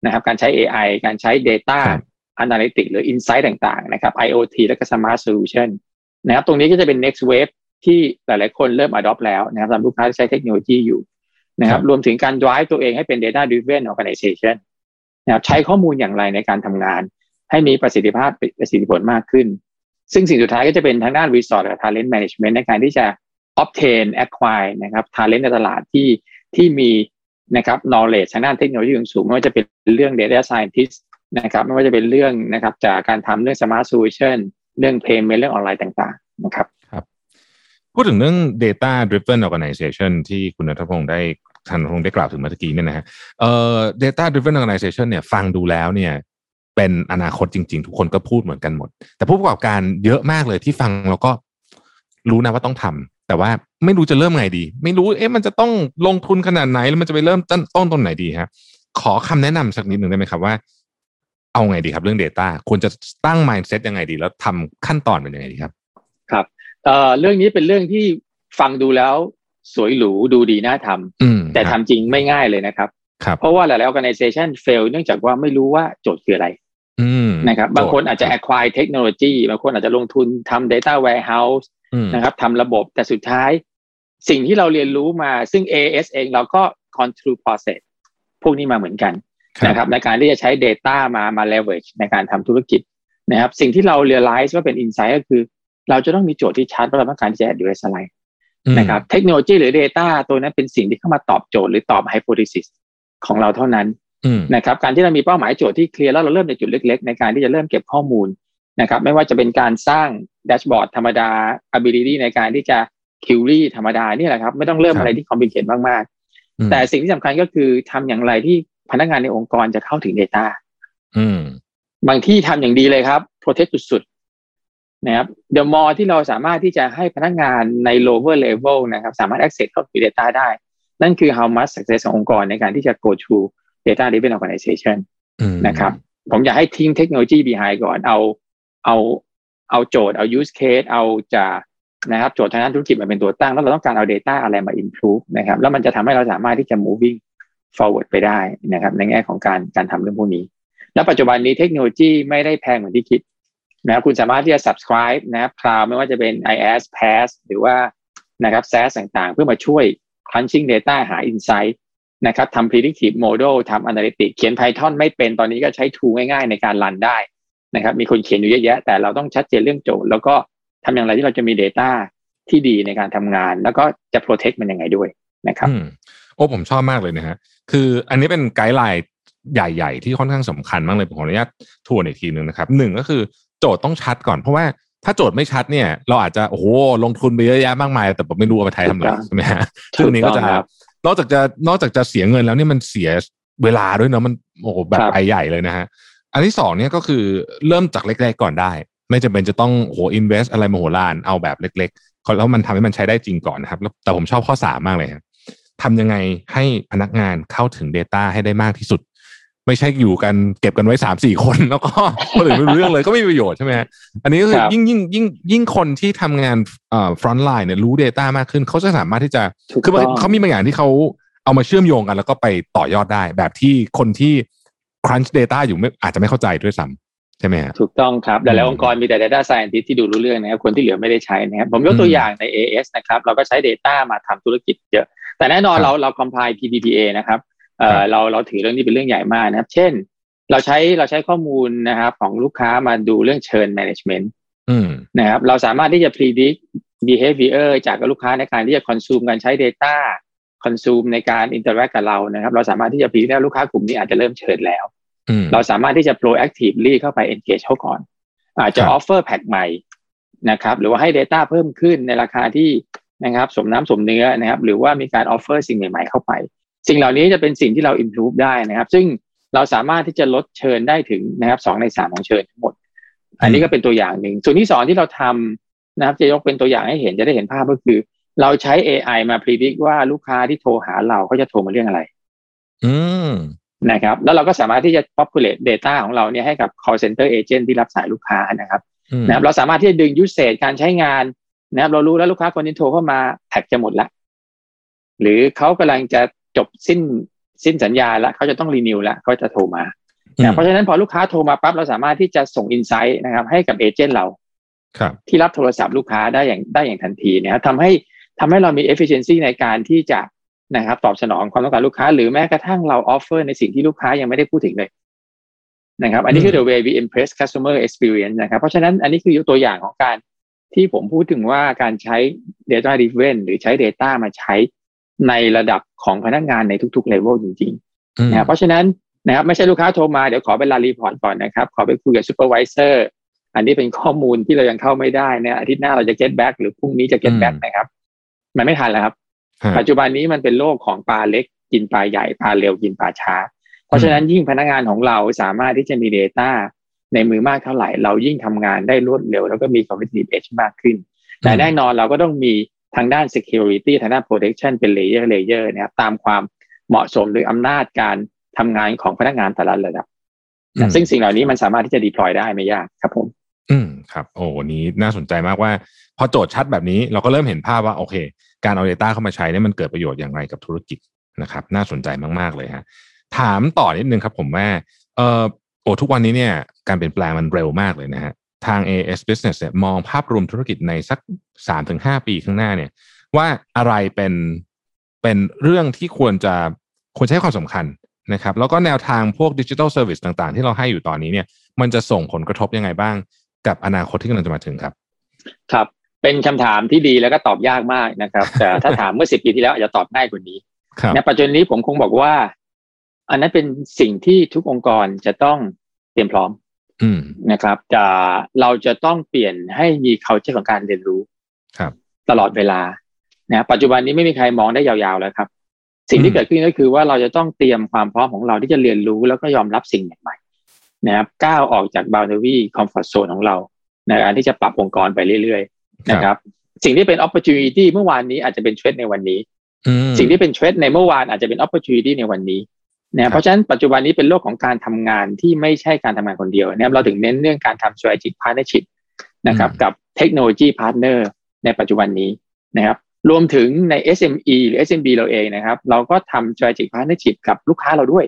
นะครับการใช้ AI การใช้ data ครับ analytics หรือ insight ต่างๆนะครับ IoT และก็ smart solution นะครับตรงนี้ก็จะเป็น next wave ที่หลายๆคนเริ่ม adopt แล้วนะครับสำหรับลูกค้าที่ใช้เทคโนโลยีอยู่ นะครับรวมถึงการ drive ตัวเองให้เป็น data driven organization นะครับใช้ข้อมูลอย่างไรในการทำงาน ให้มีประสิทธิภาพประสิทธิผลมากขึ้น ซึ่งสิ่งสุดท้ายก็จะเป็นทางด้าน resource กับ talent management ในการที่จะ obtain acquire นะครับ talent ในตลาดที่ที่มีนะครับ knowledge ทางด้านเทคโนโลยีสูงไม่ว่าจะเป็นเรื่อง data scientist นะครับไม่ว่าจะเป็นเรื่องนะครับจากการทำเรื่อง smart solution เรื่อง payment เรื่องออนไลน์ต่างๆนะครับพูดถึงเรื่อง data driven organization ที่คุณนัทพงศ์ได้ ท่านนัทพงได้กล่าวถึงเมื่อกี้เนี่ยนะฮะเอ่อ data driven organization เนี่ยฟังดูแล้วเนี่ยเป็นอนาคตจริง ๆ ทุกคนก็พูดเหมือนกันหมด แต่ผู้ประกอบการเยอะมากเลยที่ฟังแล้วก็รู้นะว่าต้องทำแต่ว่าไม่รู้จะเริ่มไงดี ไม่รู้เอ๊ะมันจะต้องลงทุนขนาดไหนแล้วมันจะไปเริ่มต้นต้นตรงไหนดีฮะขอคำแนะนำสักนิดหนึ่งได้ไหมครับว่า เอาไงดีครับเรื่อง Data ควรจะตั้ง mindset ยังไงดี แล้วทำขั้นตอนเป็นยังไงดีครับ ครับเอ่อเรื่องนี้เป็นเรื่องที่ฟังดูแล้ว สวยหรูดูดีน่าทำอืมแต่ทำจริงไม่ง่ายเลยนะครับครับเพราะว่าหลาย ๆ organization fail เนื่องจากว่าไม่รู้ว่าโจทย์คืออะไรอืมนะครับ บางคนอาจจะ acquire technology บางคนอาจจะลงทุนทำ data warehouse อืมนะครับทำระบบแต่สุดท้าย สิ่งที่เราเรียนรู้มาซึ่ง AS เองเราก็ control process พวกนี้มาเหมือนกันนะครับ ในการที่จะใช้ Data มามา leverage ในการทำธุรกิจนะครับ สิ่งที่เรา realize ว่าเป็น insight ก็คือ เราจะต้องมีโจทย์ที่ชัดว่าเราต้องการที่จะ address อะไรอืม นะครับเทคโนโลยีหรือ Data ตัวนั้นเป็นสิ่งที่เข้ามาตอบโจทย์หรือตอบ hypothesis ของเราเท่านั้นอืมนะครับการที่เรามีเป้าหมายโจทย์ที่เคลียร์แล้วเราเริ่มในจุดเล็ก ๆ ในการที่จะเริ่มเก็บข้อมูลนะครับไม่ว่าจะเป็นการสร้างแดชบอร์ดธรรมดา ability ในการที่จะ query ธรรมดานี่แหละครับ ไม่ต้องเริ่มครับอะไรที่คอมพลีเคทมากอืมๆแต่สิ่งที่สำคัญก็คือทำอย่างไรที่พนักงานในองค์กรจะเข้าถึง Data อืมบางที่ทำอย่างดีเลยครับ protect สุดๆ นะครับ the more ที่เราสามารถที่จะให้พนักงานใน lower level นะครับ สามารถ access เข้าถึง data ได้ นั่นคือ how much success ขององค์กรในการที่จะ go to data driven organization อืมนะครับผมอยากให้ทิ้งเทคโนโลยี behind ก่อนเอาเอาเอาโจทย์เอา use case เอาจะนะครับโจทย์ทางด้านธุรกิจมาเป็นตัวตั้ง แล้วเราต้องการเอา data อะไรมา improve นะครับแล้วมันจะทำให้เราสามารถที่จะ moving forward ไปได้นะครับ ในแง่ของการการทำเรื่องพวกนี้ และปัจจุบันนี้เทคโนโลยีไม่ได้แพงเหมือนที่คิด นะครับคุณสามารถที่จะ subscribe นะคราวไม่ว่าจะเป็น IaaS PaaS หรือว่านะครับ SaaS ต่างๆ เพื่อมาช่วย crunching data หา insight นะครับทำ predictive model ทำ analytics เขียน Python ไม่เป็นตอนนี้ก็ใช้ tool ง่ายๆ ในการรันได้นะครับ มีคนเขียนอยู่เยอะแยะ แต่เราต้องชัดเจนเรื่องโจทย์ แล้วก็ทำอย่างไรที่เราจะมี data ที่ดีในการทำงาน แล้วก็จะ protect มันยังไงด้วยนะครับโอ้ผมชอบมากเลยนะฮะคืออันนี้เป็นไกด์ไลน์ใหญ่ ๆ ที่ค่อนข้างสำคัญมากเลยผมขออนุญาตทวนอีกทีหนึ่งนะครับหนึ่งก็คือ โจทย์ต้องชัดก่อนเพราะว่าถ้าโจทย์ไม่ชัดเนี่ย เราอาจจะโอ้โหลงทุนไปเยอะแยะมากมาย แต่ผมไม่รู้เอาไปไทยทำอะไรถูกต้องใช่ไหมฮะช่วงนี้ก็จะถูกต้องครับนอกจากจะนอกจากจะเสียเงินแล้วเนี่ยมันเสียเวลาด้วยเนาะมันโอ้โหแบบครับไปใหญ่เลยนะฮะอันที่สองเนี่ยก็คือเริ่มจากเล็กๆก่อนได้ ไม่จำเป็นจะต้องโอ้โหอินเวสอะไรมโหฬารเอาแบบเล็กๆแล้วมันทำให้มันใช้ได้จริงก่อนนะครับแล้วแต่ผมชอบข้อสามมากเลยครับทำยังไงให้พนักงานเข้าถึง Data ให้ได้มากที่สุด ไม่ใช่อยู่กันเก็บกันไว้สามสี่คนแล้วก็คนอื่นไม่รู้เรื่องเลยก็ไม่มีประโยชน์ใช่ไหมฮะอันนี้ก็คือครับยิ่งยิ่งยิ่งยิ่งคนที่ทำงานเอ่อ front line เนี่ยรู้ Data มากขึ้นเขาจะสามารถที่จะถูกคือต้องเขามีบางอย่างที่เขาเอามาเชื่อมโยงกัน แล้วก็ไปต่อยอดได้ แบบที่คนที่ crunch data อยู่ไม่อาจจะไม่เข้าใจด้วยซ้ำใช่ไหมฮะถูกต้องครับหอืลายมๆองค์กรมีแต่ data scientist ที่ดูรู้เรื่องนะครับคนที่เหลือไม่ได้ใช้นะครับผมยกตัวอืมอย่างใน AS นะครับ เราก็ใช้ data มาทำธุรกิจเยอะแต่แน่นอนครับเราเรา comply PDPA นะครับ เอ่ครัอบเราเราถือเรื่องนี้เป็นเรื่องใหญ่มากนะครับ เช่น เราใช้เราใช้ข้อมูลนะครับของลูกค้ามาดูเรื่องเชิญ management อืมนะครับ เราสามารถที่จะ predict behavior จากลูกค้าในการที่จะ consume การใช้ data consume ในการ interact กับเรานะครับ เราสามารถที่จะ predict ได้ลูกค้ากลุ่มนี้อาจจะเริ่มเชิญแล้วอืมเราสามารถที่จะ proactively เข้าไป engage เขาก่อน อาจจะครับ offer pack ใหม่นะครับ หรือว่าให้ data เพิ่มขึ้นในราคาที่นะครับ สมน้ำสมเนื้อนะครับ หรือว่ามีการ offer สิ่งใหม่ ๆ เข้าไป สิ่งเหล่านี้จะเป็นสิ่งที่เรา improve ได้นะครับ ซึ่งเราสามารถที่จะลดเชิญได้ถึงนะครับสองในสามของเชิญทั้งหมด อันนี้ก็เป็นตัวอย่างหนึ่ง ส่วนที่สองที่เราทำนะครับจะยกเป็นตัวอย่างให้เห็นจะได้เห็นภาพก็คือ เราใช้ AI มา predict ว่าลูกค้าที่โทรหาเราเขาจะโทรมาเรื่องอะไร อืมนะครับ แล้วเราก็สามารถที่จะ populate data ของเราเนี่ยให้กับ call center agent ที่รับสายลูกค้านะครับอืมนะครับ เราสามารถที่จะดึง usage การใช้งานนะครับ เรารู้แล้วลูกค้าคนนี้โทรเข้ามาแท็กจะหมดละหรือเขากำลังจะ จบสิ้นสิ้นสัญญาแล้วเขาจะต้องรีนิวแล้วเขาจะโทรมานะเพราะฉะนั้นพอลูกค้าโทรมาปั๊บเราสามารถที่จะส่ง insight นะครับ ให้กับเอเจนต์เราครับที่รับโทรศัพท์ลูกค้าได้อย่างได้อย่างทันทีนะครับทำให้ทำให้เรามี efficiency ในการที่จะนะครับ ตอบสนองความต้องการลูกค้า หรือแม้กระทั่งเรา offer ในสิ่งที่ลูกค้ายังไม่ได้พูดถึงเลยนะครับ อันนี้คือ the way we impress customer experience นะครับ เพราะฉะนั้นอันนี้คือตัวอย่างของการที่ผมพูดถึงว่าการใช้ data driven หรือใช้ data มาใช้ ในระดับของพนักงานในทุกๆ level จริงๆอืมนะครับเพราะฉะนั้นนะครับไม่ใช่ลูกค้าโทรมาเดี๋ยวขอไปรัน report ก่อนนะครับ ขอไปคุยกับ supervisor อันนี้เป็นข้อมูลที่เรายังเข้าไม่ได้นะอาทิตย์หน้าเราจะ get back หรือพรุ่งนี้จะ get back นะครับ มันไม่ทันแล้วครับฮะปัจจุบันนี้มันเป็นโลกของปลาเล็กกินปลาใหญ่ปลาเร็วกินปลาช้า เพราะฉะนั้นยิ่งพนักงานของเราสามารถที่จะมี Data ในมือมากเท่าไหร่ เรายิ่งทำงานได้รวดเร็ว แล้วก็มี competitive edge มากขึ้น แต่แน่นอนเราก็ต้องมี ทางด้าน security ทางด้าน protection เป็น layer layer นะครับตามความเหมาะสมหรืออำนาจการทำงานของพนักงานแต่ละระดับอืมซึ่งสิ่งเหล่านี้มันสามารถที่จะ deploy ได้ไม่ยากครับผม อืมครับ โอ้วันนี้น่าสนใจมากว่า พอโจทย์ชัดแบบนี้เราก็เริ่มเห็นภาพว่าโอเค การเอา Data เข้ามาใช้เนี่ยมันเกิดประโยชน์อย่างไรกับธุรกิจนะครับ น่าสนใจมากๆเลยฮะถามต่อนิดนึงครับผมว่าเออโอ้ทุกวันนี้เนี่ยการเปลี่ยนแปลงมันเร็วมากเลยนะฮะ ทาง AIS Business เนี่ยมองภาพรวมธุรกิจในสักสามถึงห้าปีข้างหน้าเนี่ย ว่าอะไรเป็นเป็นเรื่องที่ควรจะควรจะให้ความสำคัญนะครับ แล้วก็แนวทางพวก digital service ต่างๆ ที่เราให้อยู่ตอนนี้เนี่ย มันจะส่งผลกระทบยังไงบ้าง กับอนาคตที่กำลังจะมาถึงครับ ครับ เป็นคำถามที่ดีแล้วก็ตอบยากมากนะครับ แต่ถ้าถามเมื่อสิบปีที่แล้วอาจจะตอบง่ายกว่านี้ครับในปัจจุบันนี้ผมคงบอกว่า อันนั้นเป็นสิ่งที่ทุกองค์กรจะต้องเตรียมพร้อมอืม นะครับจะเราจะต้องเปลี่ยนให้มี culture ของการเรียนรู้ครับ ตลอดเวลานะปัจจุบันนี้ไม่มีใครมองได้ยาวๆแล้วครับ สิ่งอืที่มเกิดขึ้นก็คือว่าเราจะต้องเตรียมความพร้อมของเราที่จะเรียนรู้แล้วก็ยอมรับสิ่งใหม่ๆนะครับก้าวออกจาก boundary comfort zone ของเราในการที่จะปรับองค์กรไปเรื่อยๆนะครับ สิ่งที่เป็น opportunity เมื่อวานนี้อาจจะเป็น threat ในวันนี้อืมสิ่งที่เป็น threat ในเมื่อวานอาจจะเป็น opportunity ในวันนี้ นะเพราะฉะนั้นปัจจุบันนี้เป็นโลกของการทำงานที่ไม่ใช่การทำงานคนเดียวนะครับเราถึงเน้นเรื่องการทำ strategic partnership นะครับอืมกับ technology partner ในปัจจุบันนี้นะครับรวมถึงใน SME หรือ SMB เราเองนะครับ เราก็ทำ strategic partnership กับลูกค้าเราด้วย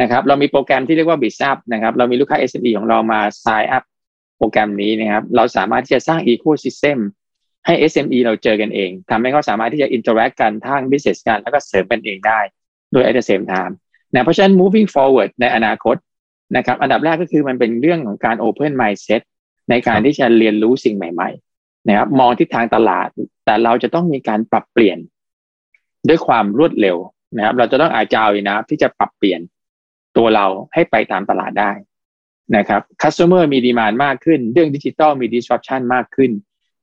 นะครับ เรามีโปรแกรมที่เรียกว่า b i z Up นะครับ เรามีลูกค้า SME ของเรามา sign up โปรแกรมนี้นะครับ เราสามารถที่จะสร้าง ecosystem ให้ SME เราเจอกันเองทำให้เขาสามารถที่จะ interact กันทาง business กัน แล้วก็เสริมกันเองได้ โดย at the same time นะเพราะฉะนั้น moving forward ในอนาคตนะครับ อันดับแรกก็คือมันเป็นเรื่องของการ open mindset ในการที่จะเรียนรู้สิ่งใหม่ๆนะครับมองทิศทางตลาด แต่เราจะต้องมีการปรับเปลี่ยนด้วยความรวดเร็วนะครับ เราจะต้องอาจาวนะที่จะปรับเปลี่ยนตัวเราให้ไปตามตลาดได้นะครับ customer มีดีมานมากขึ้น เรื่องดิจิ t a ลมี disruption มากขึ้น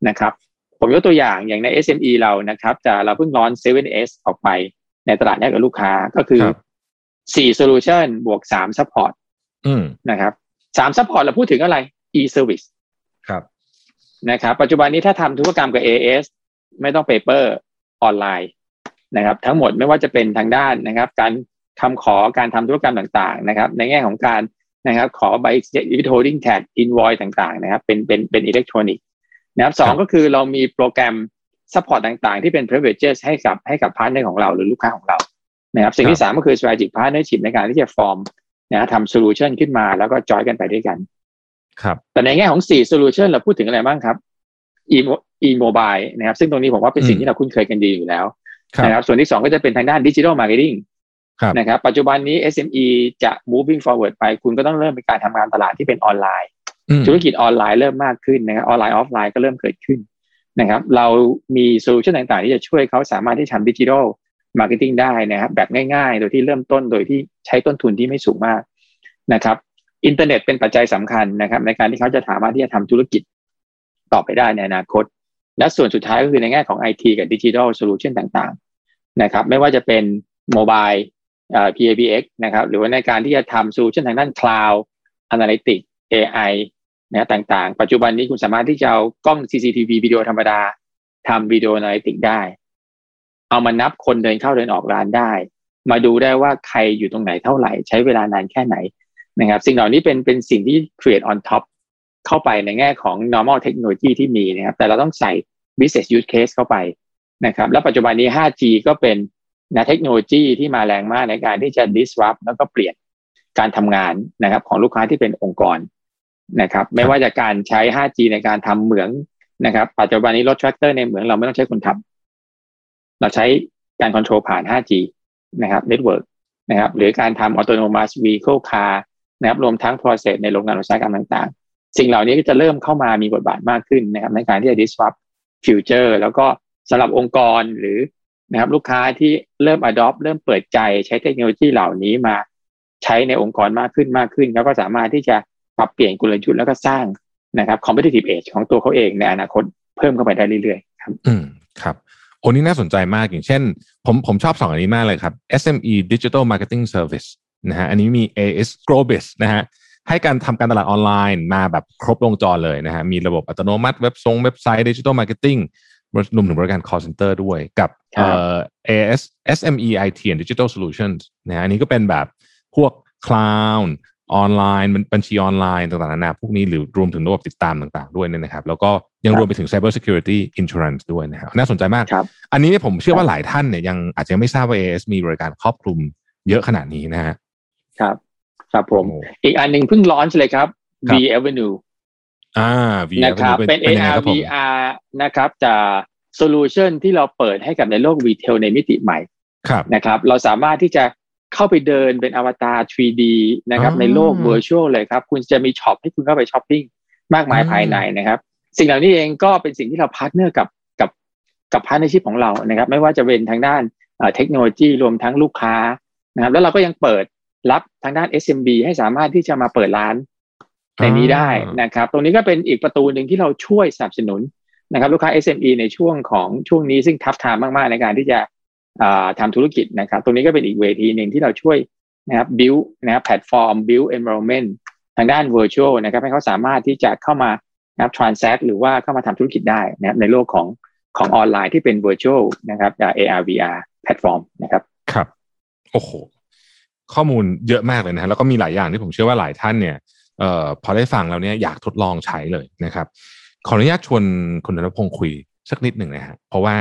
นะครับ ผมยกตัวอย่างอย่างใน SME เรานะครับจะเราเพิ่งร้อน 7S ออกไป ในตลาดแยกกับลูกค้าก็คือครับสี่ solution บวกสาม support อืมนะครับสาม support เราพูดถึงอะไร e-service ครับนะครับ ปัจจุบันนี้ถ้าทำธุรกรรมกับ AIS ไม่ต้อง paper ออนไลน์นะครับ ทั้งหมดไม่ว่าจะเป็นทางด้านนะครับ การคำขอการทำธุรกรรมต่างๆ นะครับ ในแง่ของการนะครับ ขอใบ withholding tax invoice ต่างๆ นะครับ เป็นเป็นเป็นอิเล็กทรอนิกส์นะครับสองครับก็คือเรามีโปรแกรม support ต่างๆ ที่เป็น privileges ให้กับให้กับพาร์ทเนอร์ของเราหรือลูกค้าของเรานะครับสิ่งที่สามก็คือ strategic partnership ในการที่จะ form นะทำ solution ขึ้นมาแล้วก็จอยกันไปด้วยกัน ครับ แต่ในแง่ของ4 solution เราพูดถึงอะไรบ้างครับ e e mobile นะครับ ซึ่งตรงนี้ผมว่าเป็นสิ่งอืมที่เราคุ้นเคยกันดีอยู่แล้วครับนะครับส่วนที่2ก็จะเป็นทางด้าน digital marketing ครับนะครับปัจจุบันนี้ SME จะ moving forward ไป คุณก็ต้องเริ่มเป็นการทำงานตลาดที่เป็นออนไลน์อืมธุรกิจออนไลน์เริ่มมากขึ้นนะครับออนไลน์ออฟไลน์ก็เริ่มเกิดขึ้น นะครับ เรามีโซลูชันต่างๆ ที่จะช่วยเขาสามารถที่ทำ digital marketing ได้นะครับแบบง่ายๆ โดยที่เริ่มต้นโดยที่ใช้ต้นทุนที่ไม่สูงมากนะครับอินเทอร์เน็ตเป็นปัจจัยสำคัญนะครับ ในการที่เขาจะสามารถที่จะทำธุรกิจต่อไปได้ในอนาคต และส่วนสุดท้ายก็คือในแง่ของ IT กับ digital solution ต่างๆนะครับไม่ว่าจะเป็น mobile เอ่อ PABX นะครับหรือว่าในการที่จะทำโซลูชันทางด้าน Cloud Analytics AI นะต่างๆ ปัจจุบันนี้คุณสามารถที่จะเอากล้อง CCTV วิดีโอธรรมดาทำวิดีโอ Analytics ได้ เอามานับคนเดินเข้าเดินออกร้านได้ มาดูได้ว่าใครอยู่ตรงไหนเท่าไหร่ ใช้เวลานานแค่ไหนนะครับ สิ่งเหล่านี้เป็นเป็นสิ่งที่ create on top เข้าไปในแง่ของ normal technology ที่มีนะครับ แต่เราต้องใส่ business use case เข้าไปนะครับ แล้วปัจจุบันนี้ 5G ก็เป็นนะเทคโนโลยีที่มาแรงมากในการที่จะ disrupt แล้วก็เปลี่ยนการทำงานนะครับของลูกค้าที่เป็นองค์กร นะครับ ไม่ว่าจะการใช้ 5G ในการทำเหมืองนะครับ ปัจจุบันนี้รถแทรกเตอร์ในเหมืองเราไม่ต้องใช้คนทำเราใช้การ control ผ่าน 5G นะครับ network นะครับหรือการทำ autonomous vehicle car นะครับรวมทั้ง process ในโรงงานอุตสาหกรรมต่างๆ สิ่งเหล่านี้ก็จะเริ่มเข้ามามีบทบาทมากขึ้นนะครับในการที่จะ disrupt future แล้วก็สำหรับองค์กรหรือนะครับลูกค้าที่เริ่ม adopt เริ่มเปิดใจใช้เทคโนโลยีเหล่านี้มาใช้ในองค์กรมากขึ้นมากขึ้น แล้วก็สามารถที่จะ ปรับเปลี่ยนกลยุทธ์แล้วก็สร้างนะครับ competitive edge ของตัวเขาเองในอนาคตเพิ่มเข้าไปได้เรื่อยๆ ครับ อืมครับโอ้นี่น่าสนใจมากอย่างเช่น ผมผมชอบสองอันนี้มากเลยครับ SME Digital Marketing Service นะฮะอันนี้มี AS Growbiz นะฮะให้การทำการตลาดออนไลน์มาแบบครบวงจรเลยนะฮะมีระบบอัตโนมัติเว็บทรงเว็บไซต์ Digital Marketing รวมถึงบริการ call center ด้วยกับครับเอ่อ AS SME IT and Digital Solutions นะฮะอันนี้ก็เป็นแบบพวก Cloud ออนไลน์บัญชีออนไลน์ต่างๆนานาพวกนี้หรือรวมถึงระบบติดตามต่างๆด้วยเนี่ยนะครับ แล้วก็ยังรวมไปถึง cyber security insurance ด้วยนะครับน่าสนใจมากครับอันนี้เนี่ยผมเชื่อว่าหลายท่านเนี่ยยังอาจจะไม่ทราบว่า AIS มีบริการครอบคลุมเยอะขนาดนี้นะฮะครับ ครับผมโอ้อีกอันหนึ่งเพิ่ง launch เลยครับครับ V Avenue อ่า V นะครับเป็นยังไง AR ครับผม VR นะครับจะโซลูชันที่เราเปิดให้กับในโลก retail ในมิติใหม่ครับนะครับ เราสามารถที่จะ เข้าไปเดินเป็นอวตาร 3D นะครับอ๋อในโลก Virtual เลยครับ คุณจะมีช็อปให้คุณเข้าไปช้อปปิ้งมากมายอืมภายในนะครับ สิ่งเหล่านี้เองก็เป็นสิ่งที่เรา partner กับกับกับ partnership ของเรานะครับ ไม่ว่าจะเป็นทางด้านเอ่อเทคโนโลยีรวมทั้งลูกค้านะครับ แล้วเราก็ยังเปิดรับทางด้าน SMB ให้สามารถที่จะมาเปิดร้านในนี้ได้นะครับ ตรงนี้ก็เป็นอีกประตูหนึ่งที่เราช่วยสนับสนุนนะครับ ลูกค้า SME ในช่วงของช่วงนี้ซึ่ง tough time มาก ๆ ในการที่จะอ่า ทำธุรกิจนะครับตรงนี้ก็เป็นอีกเวทีหนึ่งที่เราช่วยนะครับ build นะครับแพลตฟอร์ม build environment ทางด้าน virtual นะครับให้เขาสามารถที่จะเข้ามานะครับ transact หรือว่าเข้ามาทำธุรกิจได้นะครับในโลกของของออนไลน์ที่เป็น virtual นะครับ AR VR แพลตฟอร์มนะครับครับโอ้โหข้อมูลเยอะมากเลยนะฮะแล้วก็มีหลายอย่างที่ผมเชื่อว่าหลายท่านเนี่ยเอ่อพอได้ฟังแล้วเนี่ยอยากทดลองใช้เลยนะครับ ขออนุญาตชวนคุณธนพงศ์คุยสักนิดหนึ่งนะฮะเพราะว่า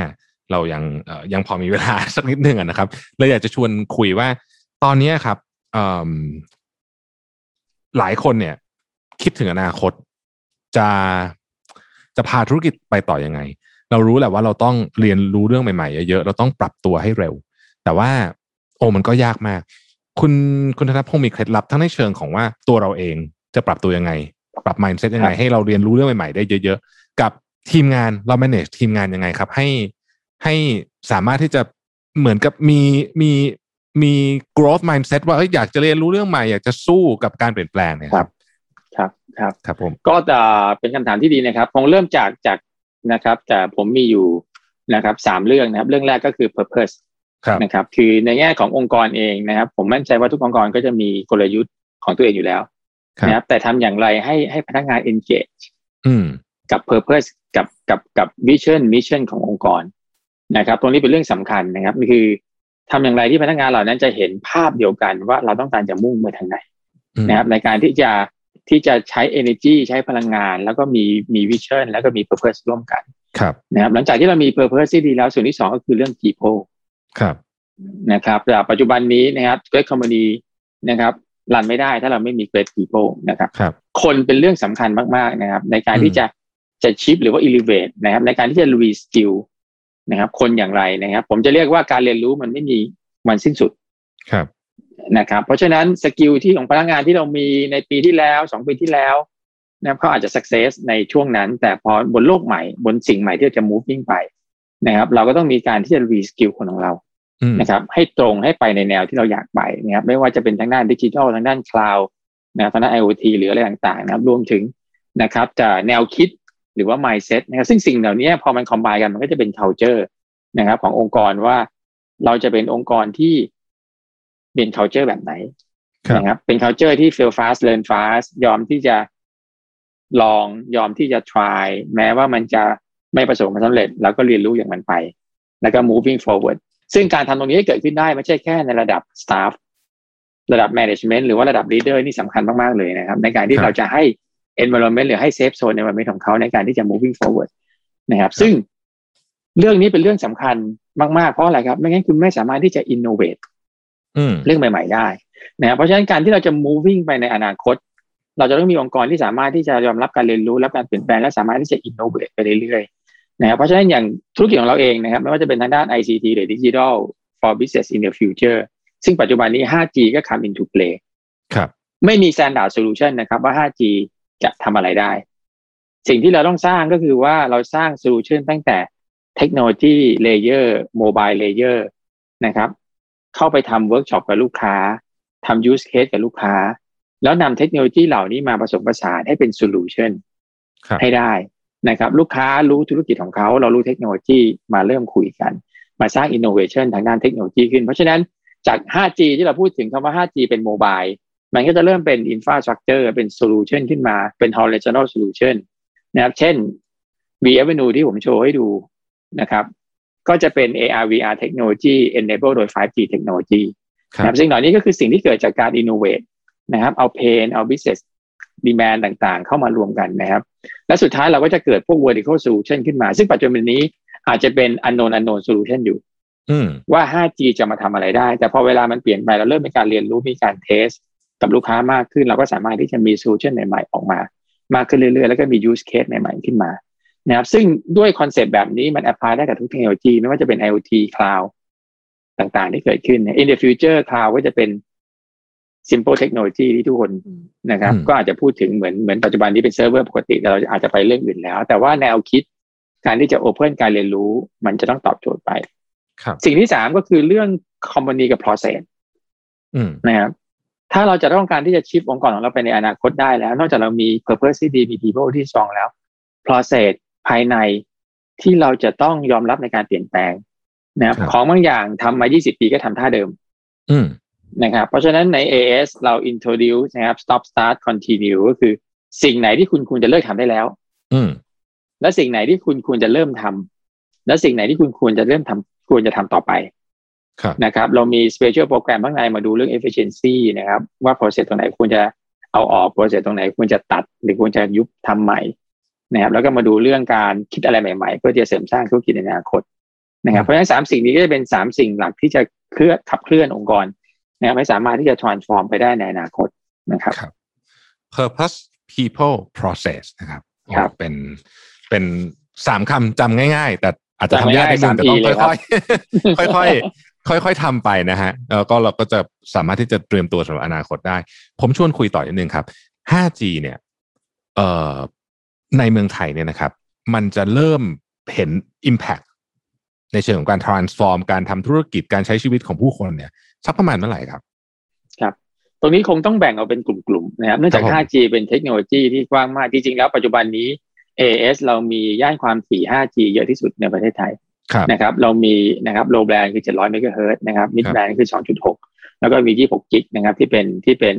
เรายังเอ่อยังพอมีเวลาสักนิดหนึ่งอะนะครับเลยอยากจะชวนคุยว่าตอนเนี้ยครับเอิ่มหลายคนเนี่ย คิดถึงอนาคต จะจะพาธุรกิจไปต่อยังไง เรารู้แหละว่าเราต้องเรียนรู้เรื่องใหม่ๆเยอะๆเราต้องปรับตัวให้เร็ว แต่ว่า โอ้มันก็ยากมาก คุณคุณธนพงศ์มีเคล็ดลับทั้งในเชิงของว่าตัวเราเองจะปรับตัวยังไง ปรับ mindset ยังไงครับให้เราเรียนรู้เรื่องใหม่ๆได้เยอะ ๆ กับทีมงานเรา manage ทีมงานยังไงครับ ให้ ให้สามารถที่จะเหมือนกับมีมีมี growth mindset ว่าเอ้ยอยากจะเรียนรู้เรื่องใหม่ อยากจะสู้กับการเปลี่ยนแปลงเนี่ยครับ ครับครับครับผมก็จะเป็นคำถามที่ดีนะครับคงเริ่มจากจากนะครับ แต่ผมมีอยู่นะครับสามเรื่องนะครับ เรื่องแรกก็คือ purpose ครับนะครับ คือในแง่ขององค์กรเองนะครับ ผมมั่นใจว่าทุกองค์กรก็จะมีกลยุทธ์ของตัวเองอยู่แล้วครับนะครับ แต่ทำอย่างไรให้ให้พนักงาน engage อืมกับ purpose กับกับกับ vision mission ขององค์กร นะครับ ตรงนี้เป็นเรื่องสำคัญนะครับคือทำอย่างไรที่พนักงานเหล่านั้นจะเห็นภาพเดียวกันว่าเราต้องการจะมุ่งไปทางไหนอืมนะครับ ในการที่จะที่จะใช้ energy ใช้พลังงาน แล้วก็มีมี vision แล้วก็มี purpose ร่วมกันครับนะครับหลังจากที่เรามี purpose ที่ดีแล้วส่วนที่สองก็คือเรื่อง people ครับนะครับแต่ปัจจุบันนี้นะครับ great company นะครับรันไม่ได้ถ้าเราไม่มี great people นะครับครับ คนเป็นเรื่องสำคัญมาก ๆ นะครับ ในการที่จะจะชิปหรือว่า elevate นะครับ ในการที่จะ reskill นะครับ คนอย่างไรนะครับ ผมจะเรียกว่าการเรียนรู้มันไม่มีวันสิ้นสุดครับนะครับ เพราะฉะนั้นสกิลที่ของพนักงานที่เรามีในปีที่แล้วสองปีที่แล้วนะครับเขาอาจจะ success ในช่วงนั้น แต่พอบนโลกใหม่บนสิ่งใหม่ที่เราจะ moving ไปนะครับ เราก็ต้องมีการที่จะ reskill คนของเราอืมนะครับ ให้ตรงให้ไปในแนวที่เราอยากไปนะครับ ไม่ว่าจะเป็นทางด้านดิจิทัลทางด้านคลาวด์นะครับทางด้าน IoT หรืออะไรต่างๆ นะครับ รวมถึงนะครับจะแนวคิดห รือว่า mindset นะครับซึ่งสิ่งเหล่านี้พอมันคอมไบกันมันก็จะเป็น culture นะครับ ขององค์กรว่าเราจะเป็นองค์กรที่เป็น culture แบบไหนครับนะครับเป็น culture ที่ fail fast learn fast ยอมที่จะลองยอมที่จะ try แม้ว่ามันจะไม่ประสบความสำเร็จแล้วก็เรียนรู้อย่างมันไป แล้วก็ moving forward ซึ่งการทำตรงนี้ให้เกิดขึ้นได้ไม่ใช่แค่ในระดับ staff ระดับ management หรือว่าระดับ leader นี่สำคัญมาก ๆ เลยนะครับ ในการที่ครับเราจะให้ environment หรือให้ safe zone environment ของเขาในการที่จะ moving forward นะครับ ซึ่งเรื่องนี้เป็นเรื่องสำคัญมากๆ เพราะอะไรครับ ไม่งั้นคุณไม่สามารถที่จะ innovate อืมเรื่องใหม่ ๆ ได้นะครับเพราะฉะนั้นการที่เราจะ moving ไปในอนาคต เราจะต้องมีองค์กรที่สามารถที่จะยอมรับการเรียนรู้รับการเปลี่ยนแปลงและสามารถที่จะ innovate ไปเรื่อยๆนะครับเพราะฉะนั้นอย่างธุรกิจของเราเองนะครับ ไม่ว่าจะเป็นทางด้าน ICT หรือ Digital for Business in the Future ซึ่งปัจจุบันนี้ 5G ก็ come into play ครับ ไม่มี standard solution นะครับว่า 5G จะทำอะไรได้ สิ่งที่เราต้องสร้างก็คือว่าเราสร้าง solution ตั้งแต่เทคโนโลยี layer mobile layer นะครับ เข้าไปทำเวิร์กช็อปกับลูกค้าทำ use case กับลูกค้า แล้วนำเทคโนโลยีเหล่านี้มาผสมผสานให้เป็น solution ครับให้ได้นะครับ ลูกค้ารู้ธุรกิจของเขา เรารู้เทคโนโลยีมาเริ่มคุยกัน มาสร้าง innovation ทางด้านเทคโนโลยีขึ้น เพราะฉะนั้นจาก 5G ที่เราพูดถึงคำว่า 5G เป็น mobile มันก็จะเริ่มเป็น infrastructure เป็น solution ขึ้นมาเป็น horizontal solution นะครับ เช่น V Avenue ที่ผมโชว์ให้ดูนะครับ ก็จะเป็น AR VR technology enable โดย 5G technology ครันะบซึ่งเหล่านี้ก็คือสิ่งที่เกิดจากการ innovate นะครับ เอาเพนเอา business demand ต่างๆ เข้ามารวมกันนะครับ และสุดท้ายเราก็จะเกิดพวก vertical solution ขึ้นมา ซึ่งปัจจุบันนี้อาจจะเป็น unknown unknown solution อยู่อืมว่า 5G จะมาทำอะไรได้ แต่พอเวลามันเปลี่ยนไปเราเริ่มมีการเรียนรู้มีการเทส กับลูกค้ามากขึ้น เราก็สามารถที่จะมี solution ใหม่ๆออกมา มากขึ้นเรื่อยๆ แล้วก็มี use case ใหม่ๆขึ้นมานะครับซึ่งด้วยคอนเซปต์แบบนี้มัน apply ได้กับทุกเทคโนโลยีไม่ว่าจะเป็น IoT cloud ต่างๆ ที่เกิดขึ้น in the future cloud ก็จะเป็น simple technology ที่ทุกคนนะครับอืมก็อาจจะพูดถึงเหมือนเหมือนปัจจุบันที่เป็นเซิร์ฟเวอร์ปกติแต่เราอาจจะไปเรื่องอื่นแล้ว แต่ว่าแนวคิดการที่จะ open การเรียนรู้ มันจะต้องตอบโจทย์ไปครับสิ่งที่สามก็คือเรื่อง company กับ process อืมนะครับ ถ้าเราจะต้องการที่จะชิปองค์กรของเราไปในอนาคตได้แล้ว นอกจากเรามี purpose ที่ดีมี people ที่ strong แล้ว process ภายในที่เราจะต้องยอมรับในการเปลี่ยนแปลงนะครับครับของบางอย่างทำมา 20 ปีก็ทำท่าเดิม อืมนะครับ เพราะฉะนั้นใน AS เรา introduce นะครับ stop start continue ก็คือสิ่งไหนที่คุณควรจะเลิกทำได้แล้ว อืมและสิ่งไหนที่คุณควรจะเริ่มทำและสิ่งไหนที่คุณควรจะเริ่มทำควรจะทำต่อไปครับ นะครับเรามี special program ข้างในมาดูเรื่อง efficiency นะครับว่า process ตรงไหนควรจะเอาออก process ตรงไหนควรจะตัด หรือควรจะยุบทำใหม่นะครับแล้วก็มาดูเรื่องการคิดอะไรใหม่ๆ เพื่อที่จะเสริมสร้างธุรกิจในอนาคตนะครับเพราะฉะนั้นสามสิ่งนี้ก็จะเป็นสามสิ่งหลักที่จะเคลื่อนขับเคลื่อนองค์กรนะครับให้สามารถที่จะ transform ไปได้ในอนาคตนะครับครับ purpose people process นะครับครับเป็นเป็นสามคำจำง่าย ๆ แต่อาจจะทำยากนิดนึงจำแต่ง่ายๆต้องสามค่ปีอยเลยครับๆค่อยๆ ค่อยๆทำไปนะฮะแล้วก็เราก็จะสามารถที่จะเตรียมตัวสำหรับอนาคตได้ ผมชวนคุยต่อนิดนึงครับ 5G เนี่ยเอ่อในเมืองไทยเนี่ยนะครับ มันจะเริ่มเห็น Impact ในเชิงของการ transform การทำธุรกิจการใช้ชีวิตของผู้คนเนี่ยสักประมาณเมื่อไหร่ครับตรงนี้คงต้องแบ่งเอาเป็นกลุ่มๆนะครับเนื่องจากครับผม 5G เป็นเทคโนโลยีที่กว้างมากจริงๆแล้วปัจจุบันนี้ AS เรามีย่านความถี่ 5G เยอะที่สุดในประเทศไทยครับ นะครับเรามีนะครับ low band คือ 700 MHz นะครับ mid ครับ band คือ 2.6 แล้วก็มี26กิกนะครับที่เป็นที่เป็น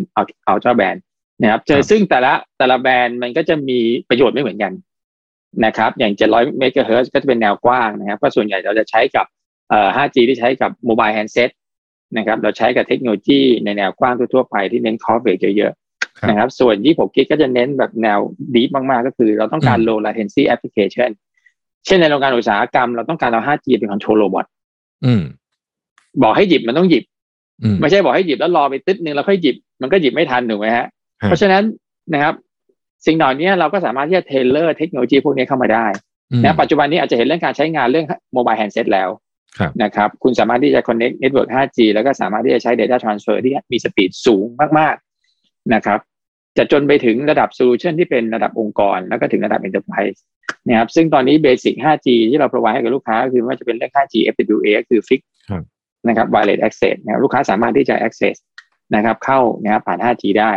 ultra band นะครับเจคอรับซึ่งแต่ละแต่ละแบรนด์มันก็จะมีประโยชน์ไม่เหมือนกันนะครับ อย่าง 700 MHz ก็จะเป็นแนวกว้างนะครับ ก็ส่วนใหญ่เราจะใช้กับเอ่อ 5G ที่ใช้กับ mobile handset นะครับเราใช้กับเทคโนโลยีในแนวกว้างทั่วๆไปที่เน้น coverage เยอะครับๆนะครับ ส่วน 26 gig ก็จะเน้นแบบแนว deep มากๆ ก็คือเราต้องการอืม low latency application เช่นในโรงงานอุตสาหกรรมเราต้องการเอา 5G เป็น control robot อืมบอกให้หยิบมันต้องหยิบอืมไม่ใช่บอกให้หยิบแล้วรอไปตึ๊ดนึงแล้วค่อยหยิบมันก็หยิบไม่ทันถูกไหมฮะฮะ เพราะฉะนั้นนะครับ สิ่งเหล่านี้เราก็สามารถที่จะ tailor เทคโนโลยีพวกนี้เข้ามาได้อืมนะปัจจุบันนี้อาจจะเห็นเรื่องการใช้งานเรื่อง mobile handset แล้วครับนะครับ คุณสามารถที่จะ connect network 5G แล้วก็สามารถที่จะใช้ data transfer ที่มี speed สูงมาก ๆ นะครับ จะจนไปถึงระดับโซลูชันที่เป็นระดับองค์กร แล้วก็ถึงระดับ enterprise นะครับซึ่งตอนนี้ basic 5G ที่เรา provide ให้กับลูกค้าก็คือไม่ว่าจะเป็นเรื่อง 5G FWA ก็คือ fix ครับนะครับ wireless access นะครับลูกค้าสามารถที่จะ access นะครับ เข้านะครับผ่าน 5G ได้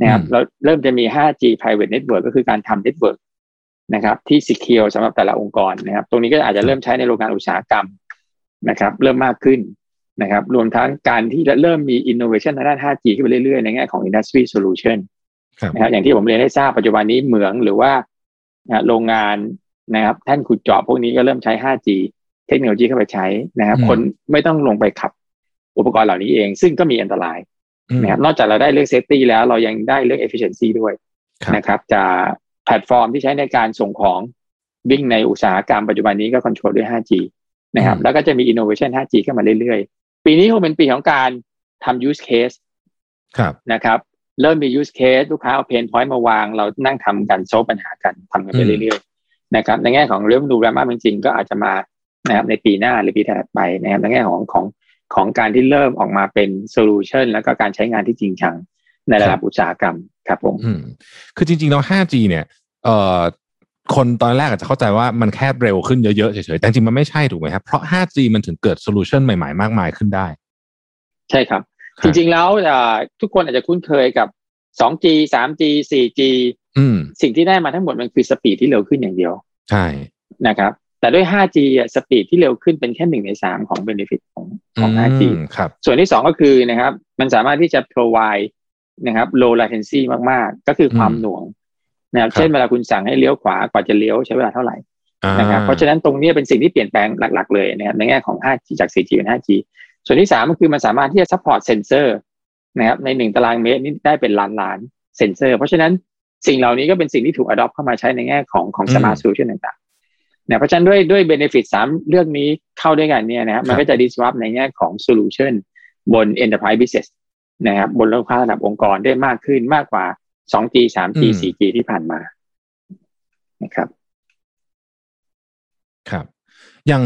นะครับอืมแล้วเริ่มจะมี 5G private network ก็คือการทำ network นะครับ ที่ secure สำหรับแต่ละองค์กรนะครับ ตรงนี้ก็อาจจะเริ่มใช้ในโรงงานอุตสาหกรรมนะครับ เริ่มมากขึ้นนะครับ รวมทั้งการที่จะเริ่มมี innovation ทางด้าน 5G ขึ้นไปเรื่อยๆ ในแง่ของ industry solution ครับ นะครับอย่างที่ผมเรียนให้ทราบปัจจุบันนี้เหมืองหรือว่านะฮะโรงงานนะครับท่านขุดเจาะพวกนี้ก็เริ่มใช้ 5G เทคโนโลยีเข้าไปใช้นะครับอืมคนไม่ต้องลงไปขับอุปกรณ์เหล่านี้เอง ซึ่งก็มีอันตรายอืมนะครับนอกจากเราได้เรื่อง safety แล้วเรายังได้เรื่อง efficiency ด้วยครับนะครับจากแพลตฟอร์มที่ใช้ในการส่งของวิ่งในอุตสาหกรรมปัจจุบันนี้ก็ control ด้วย 5G นะครับอืมแล้วก็จะมี innovation 5G เข้ามาเรื่อยๆ ปีนี้คงเป็นปีของการทำ use case ครับนะครับ เริ่มมี use case ลูกค้าเอา pain point มาวาง เรานั่งทำกันโซฟปัญหากันทำกันไปอืมเรื่อยๆนะครับในแง่ของเรื่องดูแรมจริงๆก็อาจจะมานะครับในปีหน้าหรือปีถัดไปนะครับในแง่ของของของการที่เริ่มออกมาเป็น solution แล้วก็การใช้งานที่จริงจังในระดับอุตสาหกรรมครับผมอืมคือจริงๆแล้ว 5G เนี่ยเอ่อคนตอนแรกอาจจะเข้าใจว่ามันแค่เร็วขึ้นเยอะๆเฉยๆแต่จริงๆมันไม่ใช่ถูกไหมครับ เพราะ 5G มันถึงเกิดโซลูชันใหม่ๆ มากมายขึ้นได้ ใช่ครับจริงๆแล้วเอ่อทุกคนอาจจะคุ้นเคยกับ 2G 3G 4G อืมสิ่งที่ได้มาทั้งหมดมันคือ speed ที่เร็วขึ้นอย่างเดียว ใช่นะครับ แต่ด้วย 5G อะ speed ที่เร็วขึ้นเป็นแค่หนึ่งในสามของ benefit ของของ 5G มครับส่วนที่สองก็คือนะครับ มันสามารถที่จะ provide นะครับ low latency มาก ๆ ก็คือความอืมหน่วงนะครับครับ เช่นเวลาคุณสั่งให้เลี้ยวขวากว่าจะเลี้ยวใช้เวลาเท่าไหร่อ่านะครับเพราะฉะนั้นตรงนี้เป็นสิ่งที่เปลี่ยนแปลงหลัก ๆ เลยนะครับในแง่ของ 5G จาก 4G เป็น 5G ส่วนที่สามก็คือมันสามารถที่จะ support sensor นะครับในหนึ่งตารางเมตรนี่ได้เป็นล้านล้านเซนเซอร์ เพราะฉะนั้นสิ่งเหล่านี้ก็เป็นสิ่งที่ถูก adopt เข้ามาใช้ในแง่ของของ smart solution ต่างๆเนี่ยเพราะฉะนั้นด้วยด้วย benefit สามเรื่องนี้เข้าด้วยกันเนี่ยนะครับมันก็จะ disrupt ในแง่ของ solution บน enterprise business นะครับบนลูกค้าระดับองค์กรได้มากขึ้นมากกว่า 2G 3G 4G ที่ผ่านมานะครับครับ อย่าง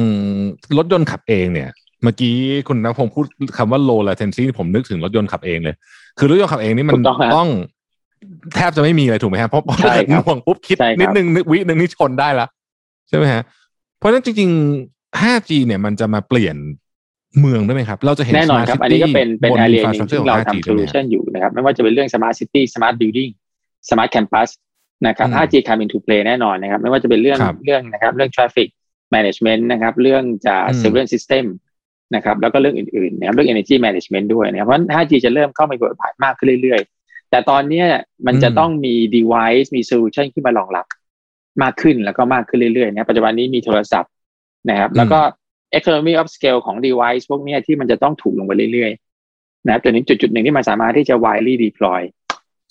รถยนต์ขับเองเนี่ย เมื่อกี้คุณนภพงศ์พูดคำว่า low latency ผมนึกถึงรถยนต์ขับเองเลย คือรถยนต์ขับเองนี่มันถูกต้องครับต้องแทบจะไม่มีเลยถูกไหมครับเพราะเพราะถ้าใช่เกิดครับห่วงปุ๊บคิดใช่ครับนิดนึงนึกวิหนึ่งนี่ชนได้แล้วใช่ไหมฮะ เพราะฉะนั้นจริงๆ 5G เนี่ยมันจะมาเปลี่ยนเมืองด้วยไหมครับ เราจะเห็นแน่นอน smart ครับ city อันนี้ก็เป็นเป็นบนแอเรียหนึ่ง infrastructure ซึ่งเราของ 5G ทำโซด้วยลูไหมชันอยู่นะครับ ไม่ว่าจะเป็นเรื่อง smart city smart building smart campus นะครับอืม 5G come into play แน่นอนนะครับ ไม่ว่าจะเป็นเรื่องครับเรื่องนะครับ เรื่อง traffic management นะครับ เรื่องจะอืม surveillance system นะครับแล้วก็เรื่องอื่นๆนะครับเรื่อง energy management ด้วยนะครับเพราะฉะนั้น 5G จะเริ่มเข้ามาบทบาทมากขึ้นเรื่อยๆ แต่ตอนเนี้ยมันจะอืมต้องมี device มี solution ขึ้นมารองรับมากขึ้นแล้วก็มากขึ้นเรื่อยๆนะครับปัจจุบันนี้มีโทรศัพท์นะครับ แล้วก็ economy of scale ของ device พวกเนี้ยที่มันจะต้องถูกลงไปเรื่อยๆนะครับจนถึงจุดๆหนึ่งที่มันสามารถที่จะ widely deploy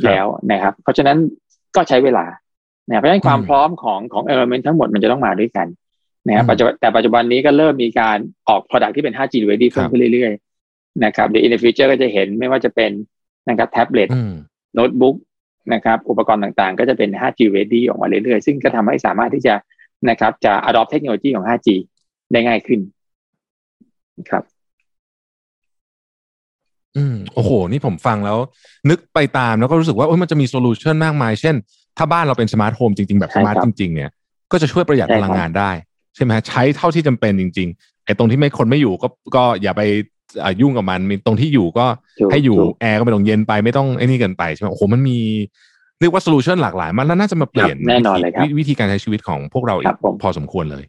แล้วนะครับ เพราะฉะนั้นก็ใช้เวลานะครับเพราะฉะนั้นความอืมพร้อมของของ element ทั้งหมดมันจะต้องมาด้วยกัน นะครับอืมปัจจุบันแต่ปัจจุบันนี้ก็เริ่มมีการออก product ที่เป็น 5G ready เพิ่มขึ้นเรื่อยๆนะครับเดี๋ยว in the future ก็จะเห็นไม่ว่าจะเป็นนะครับแท็บเล็ตอืมโน้ตบุ๊กนะครับอุปกรณ์ต่างๆ ก็จะเป็น 5G ready ออกมาเรื่อยๆ ซึ่งก็ทำให้สามารถที่จะนะครับจะ adopt เทคโนโลยีของ 5G ได้ง่ายขึ้นครับอืมโอ้โห นี่ผมฟังแล้ว นึกไปตามแล้วก็รู้สึกว่าโอ้ยมันจะมีโซลูชันมากมาย เช่น ถ้าบ้านเราเป็น smart home จริง ๆ แบบใช่สครับ smart จริง ๆ เนี่ย ก็จะช่วยประหยัดใช่พครับพลังงานได้ ใช่ไหมฮะใช้เท่าที่จำเป็นจริงๆไอ้ตรงที่ไม่คนไม่อยู่ก็ก็อย่าไปอ่ายุ่งกับมันมีตรงที่อยู่ก็ถูกให้อยู่ถูกแอร์ก็ไม่ต้องเย็นไปไม่ต้องไอ้นี่เกินไปใช่ไหมโอ้โหมันมีเรียกว่าโซลูชันหลากหลายมันแล้วน่าจะมาเปลี่ยนครับแน่นอนเลยครับวิธีวิธีการใช้ชีวิตของพวกเราอีครักบผมพอสมควรเลย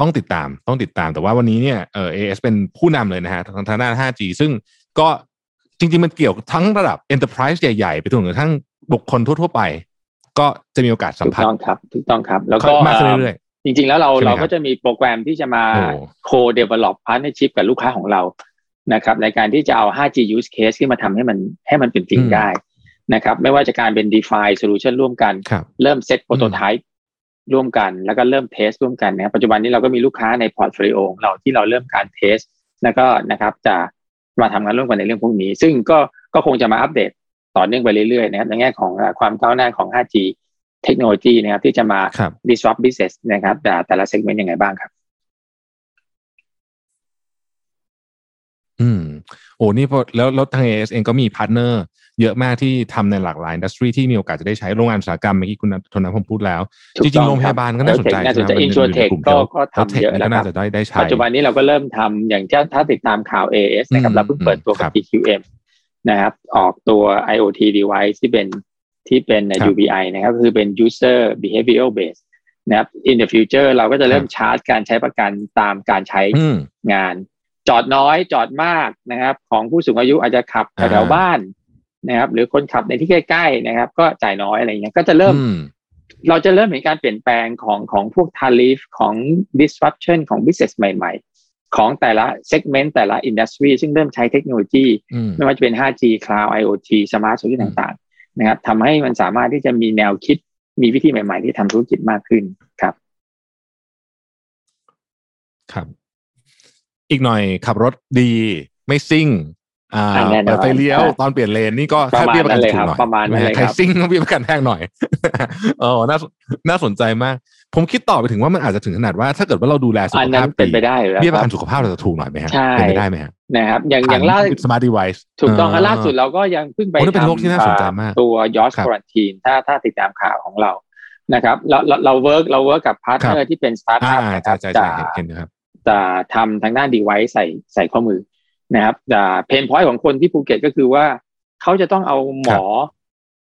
ต้องติดตามต้องติดตามแต่ว่าวันนี้เนี่ยเออ AS เป็นผู้นำเลยนะฮะทางทางด้าน 5G ซึ่งก็จริง ๆ มันเกี่ยวทั้งระดับ enterprise ใหญ่ ๆ ไปจนถึงกระทั่งบุคคลทั่ว ๆ ไป ก็จะมีโอกาสสัมผัสถูกต้องครับถูกต้องครับ แล้วก็มากขึ้นเรื่อย จริง ๆ แล้วเราใช่ไหมเราครับก็จะมีโปรแกรมที่จะมาโอ้ co-develop partnership กับลูกค้าของเรานะครับ ในการที่จะเอา 5G use case ขึ้นมาทำให้มันให้มันเป็นจริงได้นะครับ ไม่ว่าจะเป็นการ define solution ร่วมกันครับเริ่ม set prototype ร่วมกัน แล้วก็เริ่ม test ร่วมกันนะครับปัจจุบันนี้เราก็มีลูกค้าใน portfolio ของเราที่เราเริ่มการ test แล้วก็นะครับจะมาทำงานร่วมกันในเรื่องพวกนี้ ซึ่งก็ก็คงจะมาอัปเดตต่อเนื่องไปเรื่อยๆนะครับในแง่ของอ่าความก้าวหน้าของ 5G เทคโนโลยีนะครับที่จะมาครับ disrupt business นะครับ แต่แต่ละ segment ยังไงบ้างครับ อืมโอ้นี่พอแล้วแล้วทาง AIS เองก็มี partner เยอะมากที่ทำในหลากหลาย industry ที่มีโอกาสจะได้ใช้โรงงานอุตสาหกรรมเมื่อกี้คุณธนพงศ์พูดแล้วถูกต้ริงๆโรงพยาบาลก็น่าสนใจน่าสนใจใช่ไหม Insurtech มันก็อยู่ในก็กลุ่มทำเยอะ Health Tech แล้วก็ครัน่าจะได้ได้ใช้ปัจจุบันนี้เราก็เริ่มทำอย่างที่ถ้าติดตามข่าว AS นะครับอืมเราเพิ่งเปิดตัวครักับบ TQM นะครับออกตัว IoT device ที่เป็น ที่เป็นครับ UBI นะครับคือเป็น user behavioral based นะครับ in the future เราก็จะเริ่มชาร์จการใช้ประกันตามการใช้อืมงาน จอดน้อยจอดมากนะครับ ของผู้สูงอายุอาจจะขับอ่าแถวๆบ้านนะครับ หรือคนขับในที่ใกล้ๆนะครับ ก็จ่ายน้อยอะไรเงี้ยก็จะเริ่มอืมเราจะเริ่มเห็นการเปลี่ยนแปลงของของพวก tariff ของ disruption ของ business ใหม่ ๆของแต่ละ segment แต่ละ industry ซึ่งเริ่มใช้เทคโนโลยีอืมไม่ว่าจะเป็น 5G cloud IoT smart solution อืมต่างๆ นะครับทำให้มันสามารถที่จะมีแนวคิดมีวิธีใหม่ ๆ ที่ทำธุรกิจมากขึ้นครับ ครับ อีกหน่อยขับรถดีไม่ซิ่งอ่าอ่าแน่นอนเปิดไฟเลี้ยวครับตอนเปลี่ยนเลนนี่ก็ประมาณค่าเบี้ยประกันนั้นเลยถูกครับหน่อยประมาณนั้นเลยใครครับซิ่งต้องเบี้ยประกันแพงหน่อยเออน่าน่าสนใจมาก ผมคิดต่อไปถึงว่ามันอาจจะถึงขนาดว่าถ้าเกิดว่าเราดูแลสุอัขนนั้ภานพเป็นไปดีได้อยู่แล้วเบี้ยประคกัรันบสุขภาพเราจะถูกหน่อยไหมฮะใช่เป็นไปได้ไหมฮะนะครับ อย่างอย่างล่าสมาร์ทดีไวซ์ถูกต้องครับล่าสุดเราก็ยังเพิ่งไปโอ้นั่นเป็นโลกที่น่าสนใจมากทำอ่ตัวยอชครับควอนตีนถ้าถ้าติดตามข่าวของเรานะครับ เราเราเราเวิร์กเราเวิร์กกับพาร์ทเนอครัร์บที่เป็นสตาร์ทอ่าอัพนะคใช่รับใช่จะใช่เห็นเห็นนะครับจะทำทางด้านดีไวซ์ใส่ใส่ข้อมือนะครับแต่เพนพอยต์ของคนที่ภูเก็ตก็คือว่าเขาจะต้องเอาหมอ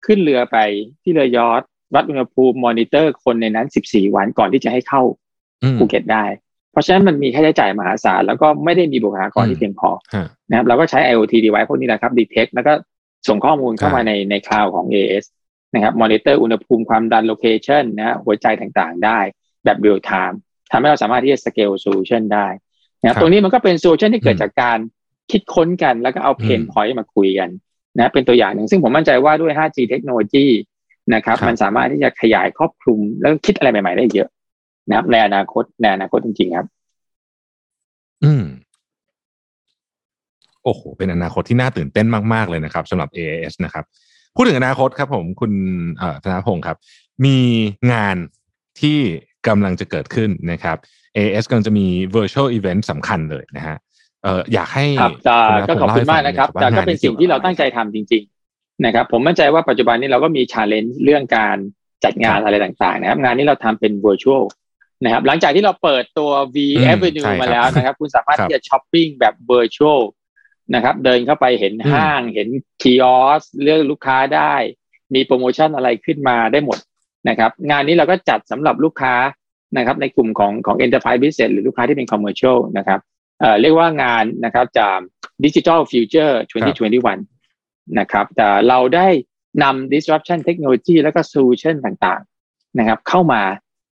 ขึ้นเรือไปที่เรือยอช วัดอุณหภูมิมอนิเตอร์คนในนั้น 14 วันก่อนที่จะให้เข้าอืมภูเก็ตได้ เพราะฉะนั้นมันมีค่าใช้จ่ายมหาศาลแล้วก็ไม่ได้มีบุคลากรอืมที่เพียงพอฮะนะครับเราก็ใช้ IoT device พวกนี้แหละครับ detect แล้วก็ส่งข้อมูลเข้าครับมาในในคลาวของ AS นะครับ monitor อุณหภูมิความดัน location นะฮะหัวใจต่างๆ ได้แบบ real time ทำให้เราสามารถที่จะ scale solution ได้นะครับตรงนี้มันก็เป็น solution ที่เกิดจากการคิดค้นกันแล้วก็เอา pain point มาคุยกันนะเป็นตัวอย่างหนึ่งซึ่งผมมั่นใจว่าด้วย 5G เทคโนโลยี นะครับครับ มันสามารถที่จะขยายครอบคลุมแล้วก็คิดอะไรใหม่ๆได้เยอะนะครับ ในอนาคตในอนาคตจริงๆครับ อืมโอ้โห เป็นอนาคตที่น่าตื่นเต้นมาก ๆ เลยนะครับสำหรับ AAS นะครับ พูดถึงอนาคตครับผมคุณเอ่อธนาพงศ์ครับ มีงานที่กำลังจะเกิดขึ้นนะครับ AAS กำลังจะมี virtual event สำคัญเลยนะฮะเอ่ออยากให้ครับจะณธก็นพขอบงศ์คุณมากเล่นะครับให้ฟัแต่งหก็อยเป็นว่สิ่งที่เราตั้งใจกี่ยวกับทำจริงๆ นะครับผมมั่นใจว่าปัจจุบันนี้เราก็มีชาเลนจ์เรื่องการจัดงานอะไรต่างๆนะครับ งานนี้เราทำเป็น virtual นะครับหลังจากที่เราเปิดตัว V อืม Avenue ใช่ครับมาแล้วนะครับ คุณสามารถครับที่จะช้อปปิ้งแบบ virtual นะครับ เดินเข้าไปเห็นอืมห้างเห็นคีออสเลือกลูกค้าได้ มีโปรโมชั่นอะไรขึ้นมาได้หมดนะครับ งานนี้เราก็จัดสำหรับลูกค้านะครับ ในกลุ่มของของ enterprise business หรือลูกค้าที่เป็น commercial นะครับเอ่อเรียกว่างานนะครับจาก Digital Future 2021 นะครับแต่เราได้นำ disruption technology แล้วก็ solution ต่างๆนะครับเข้ามา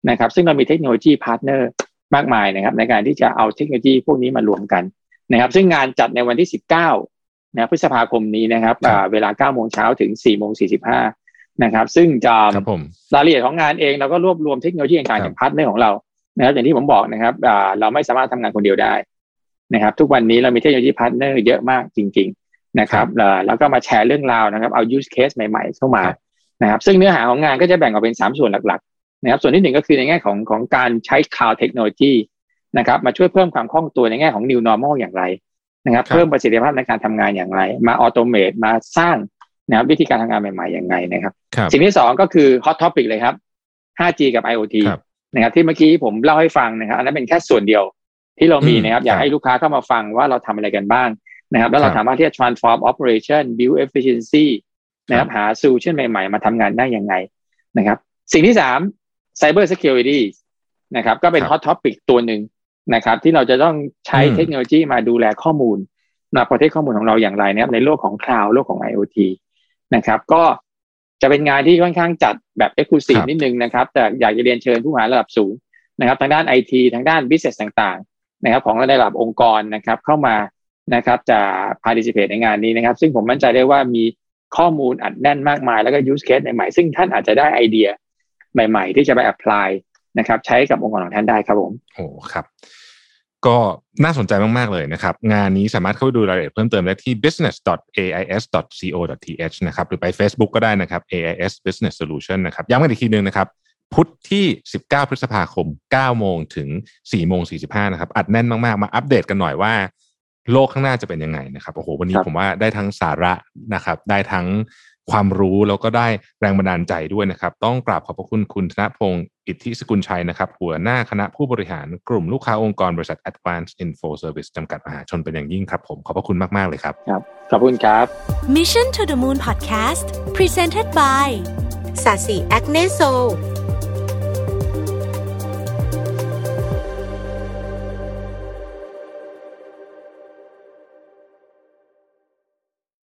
นะครับซึ่งเรามีเทคโนโลยี partner มากมายนะครับในการที่จะเอาเทคโนโลยีพวกนี้มารวมกันนะครับ ซึ่งงานจัดในวันที่ 19นะครับพฤษภาคมนี้นะครับครับอ่าเวลา9โมงเช้าถึง4โมง45นะครับ ซึ่งจะครับผมรายละเอียดของงานเองเราก็รวบรวมเทคโนโลยีต่างๆครับจาก partner ของเรานะครับอย่างที่ผมบอกนะครับอ่าเราไม่สามารถทำงานคนเดียวได้นะครับ ทุกวันนี้เรามีเทคโนโลยี partner เยอะมากจริง ๆ นะครับเอ่อแล้วก็มาแชร์เรื่องราวนะครับเอา use case ใหม่ ๆ เข้ามาครับนะครับซึ่งเนื้อหาของงานก็จะแบ่งออกเป็น 3 ส่วนหลักๆนะครับส่วนที่หนึ่งก็คือในแง่ของของการใช้ cloud technology นะครับมาช่วยเพิ่มความคล่องตัวในแง่ของ new normal อย่างไรนะครับครับเพิ่มประสิทธิภาพในการทำงานอย่างไร มา automate มาสร้างนะครับวิธีการทำงานใหม่ๆอย่างไรนะครับครับสิ่งที่สองก็คือ hot topic เลยครับ 5G กับ IoT ครับนะครับที่เมื่อกี้ผมเล่าให้ฟังนะครับอันนั้นเป็นแค่ส่วนเดียวที่เรามีอืมนะครับอยากครับให้ลูกค้าเข้ามาฟังว่าเราทำอะไรกันบ้าง นะครับแล้วเราครับสามารถที่จะ transform operation build efficiency นะครับหา solution ใหม่ ๆ มาทำงานได้ยังไงนะครับ สิ่งที่สาม cyber security นะครับก็เป็นครับ hot topic ตัวหนึ่งนะครับที่เราจะต้องใช้อืมเทคโนโลยีมาดูแลข้อมูลมา protect ข้อมูลของเราอย่างไรนะครับในโลกของ cloud โลกของ IoT นะครับ ก็จะเป็นงานที่ค่อนข้างจัดแบบ exclusive ครับนิดนึงนะครับ แต่อยากจะเรียนเชิญผู้บริหารระดับสูงนะครับ ทางด้านไอทีทางด้าน business ต่างๆ นะครับ ของระดับองค์กรนะครับ เข้ามา นะครับจะ participate ในงานนี้นะครับ ซึ่งผมมั่นใจได้ว่ามีข้อมูลอัดแน่นมากมาย แล้วก็ use case ใหม่ๆซึ่งท่านอาจจะได้ไอเดียใหม่ ๆ ที่จะไป apply นะครับ ใช้กับองค์กรของท่านได้ครับผมโอ้ครับ ก็น่าสนใจมาก ๆ เลยนะครับ งานนี้สามารถเข้าไปดูรายละเอียดเพิ่มเติมได้ที่ business.ais.co.th นะครับหรือไป Facebook ก็ได้นะครับ AIS Business Solution นะครับย้ำกันอีกทีหนึ่งนะครับพุธที่ 19 พฤษภาคม 9 โมงถึง 4 โมง 45 นะครับ อัดแน่นมาก ๆ มาอัปเดตกันหน่อยว่า โลกข้างหน้าจะเป็นยังไงนะครับโอ้โหวันนี้ครับผมว่าได้ทั้งสาระนะครับ ได้ทั้งความรู้แล้วก็ได้แรงบันดาลใจด้วยนะครับ ต้องกราบขอบพระคุณคุณธนพงศ์อิทธิสกุลชัยนะครับ หัวหน้าคณะผู้บริหารกลุ่มลูกค้าองค์กรบริษัท Advanced Info Service จำกัดมหาชนเป็นอย่างยิ่งครับ ผมขอบพระคุณมาก ๆ เลยครับครับ ขอบคุณครับ Mission to the Moon Podcast Presented by สาสีแอคเนโซ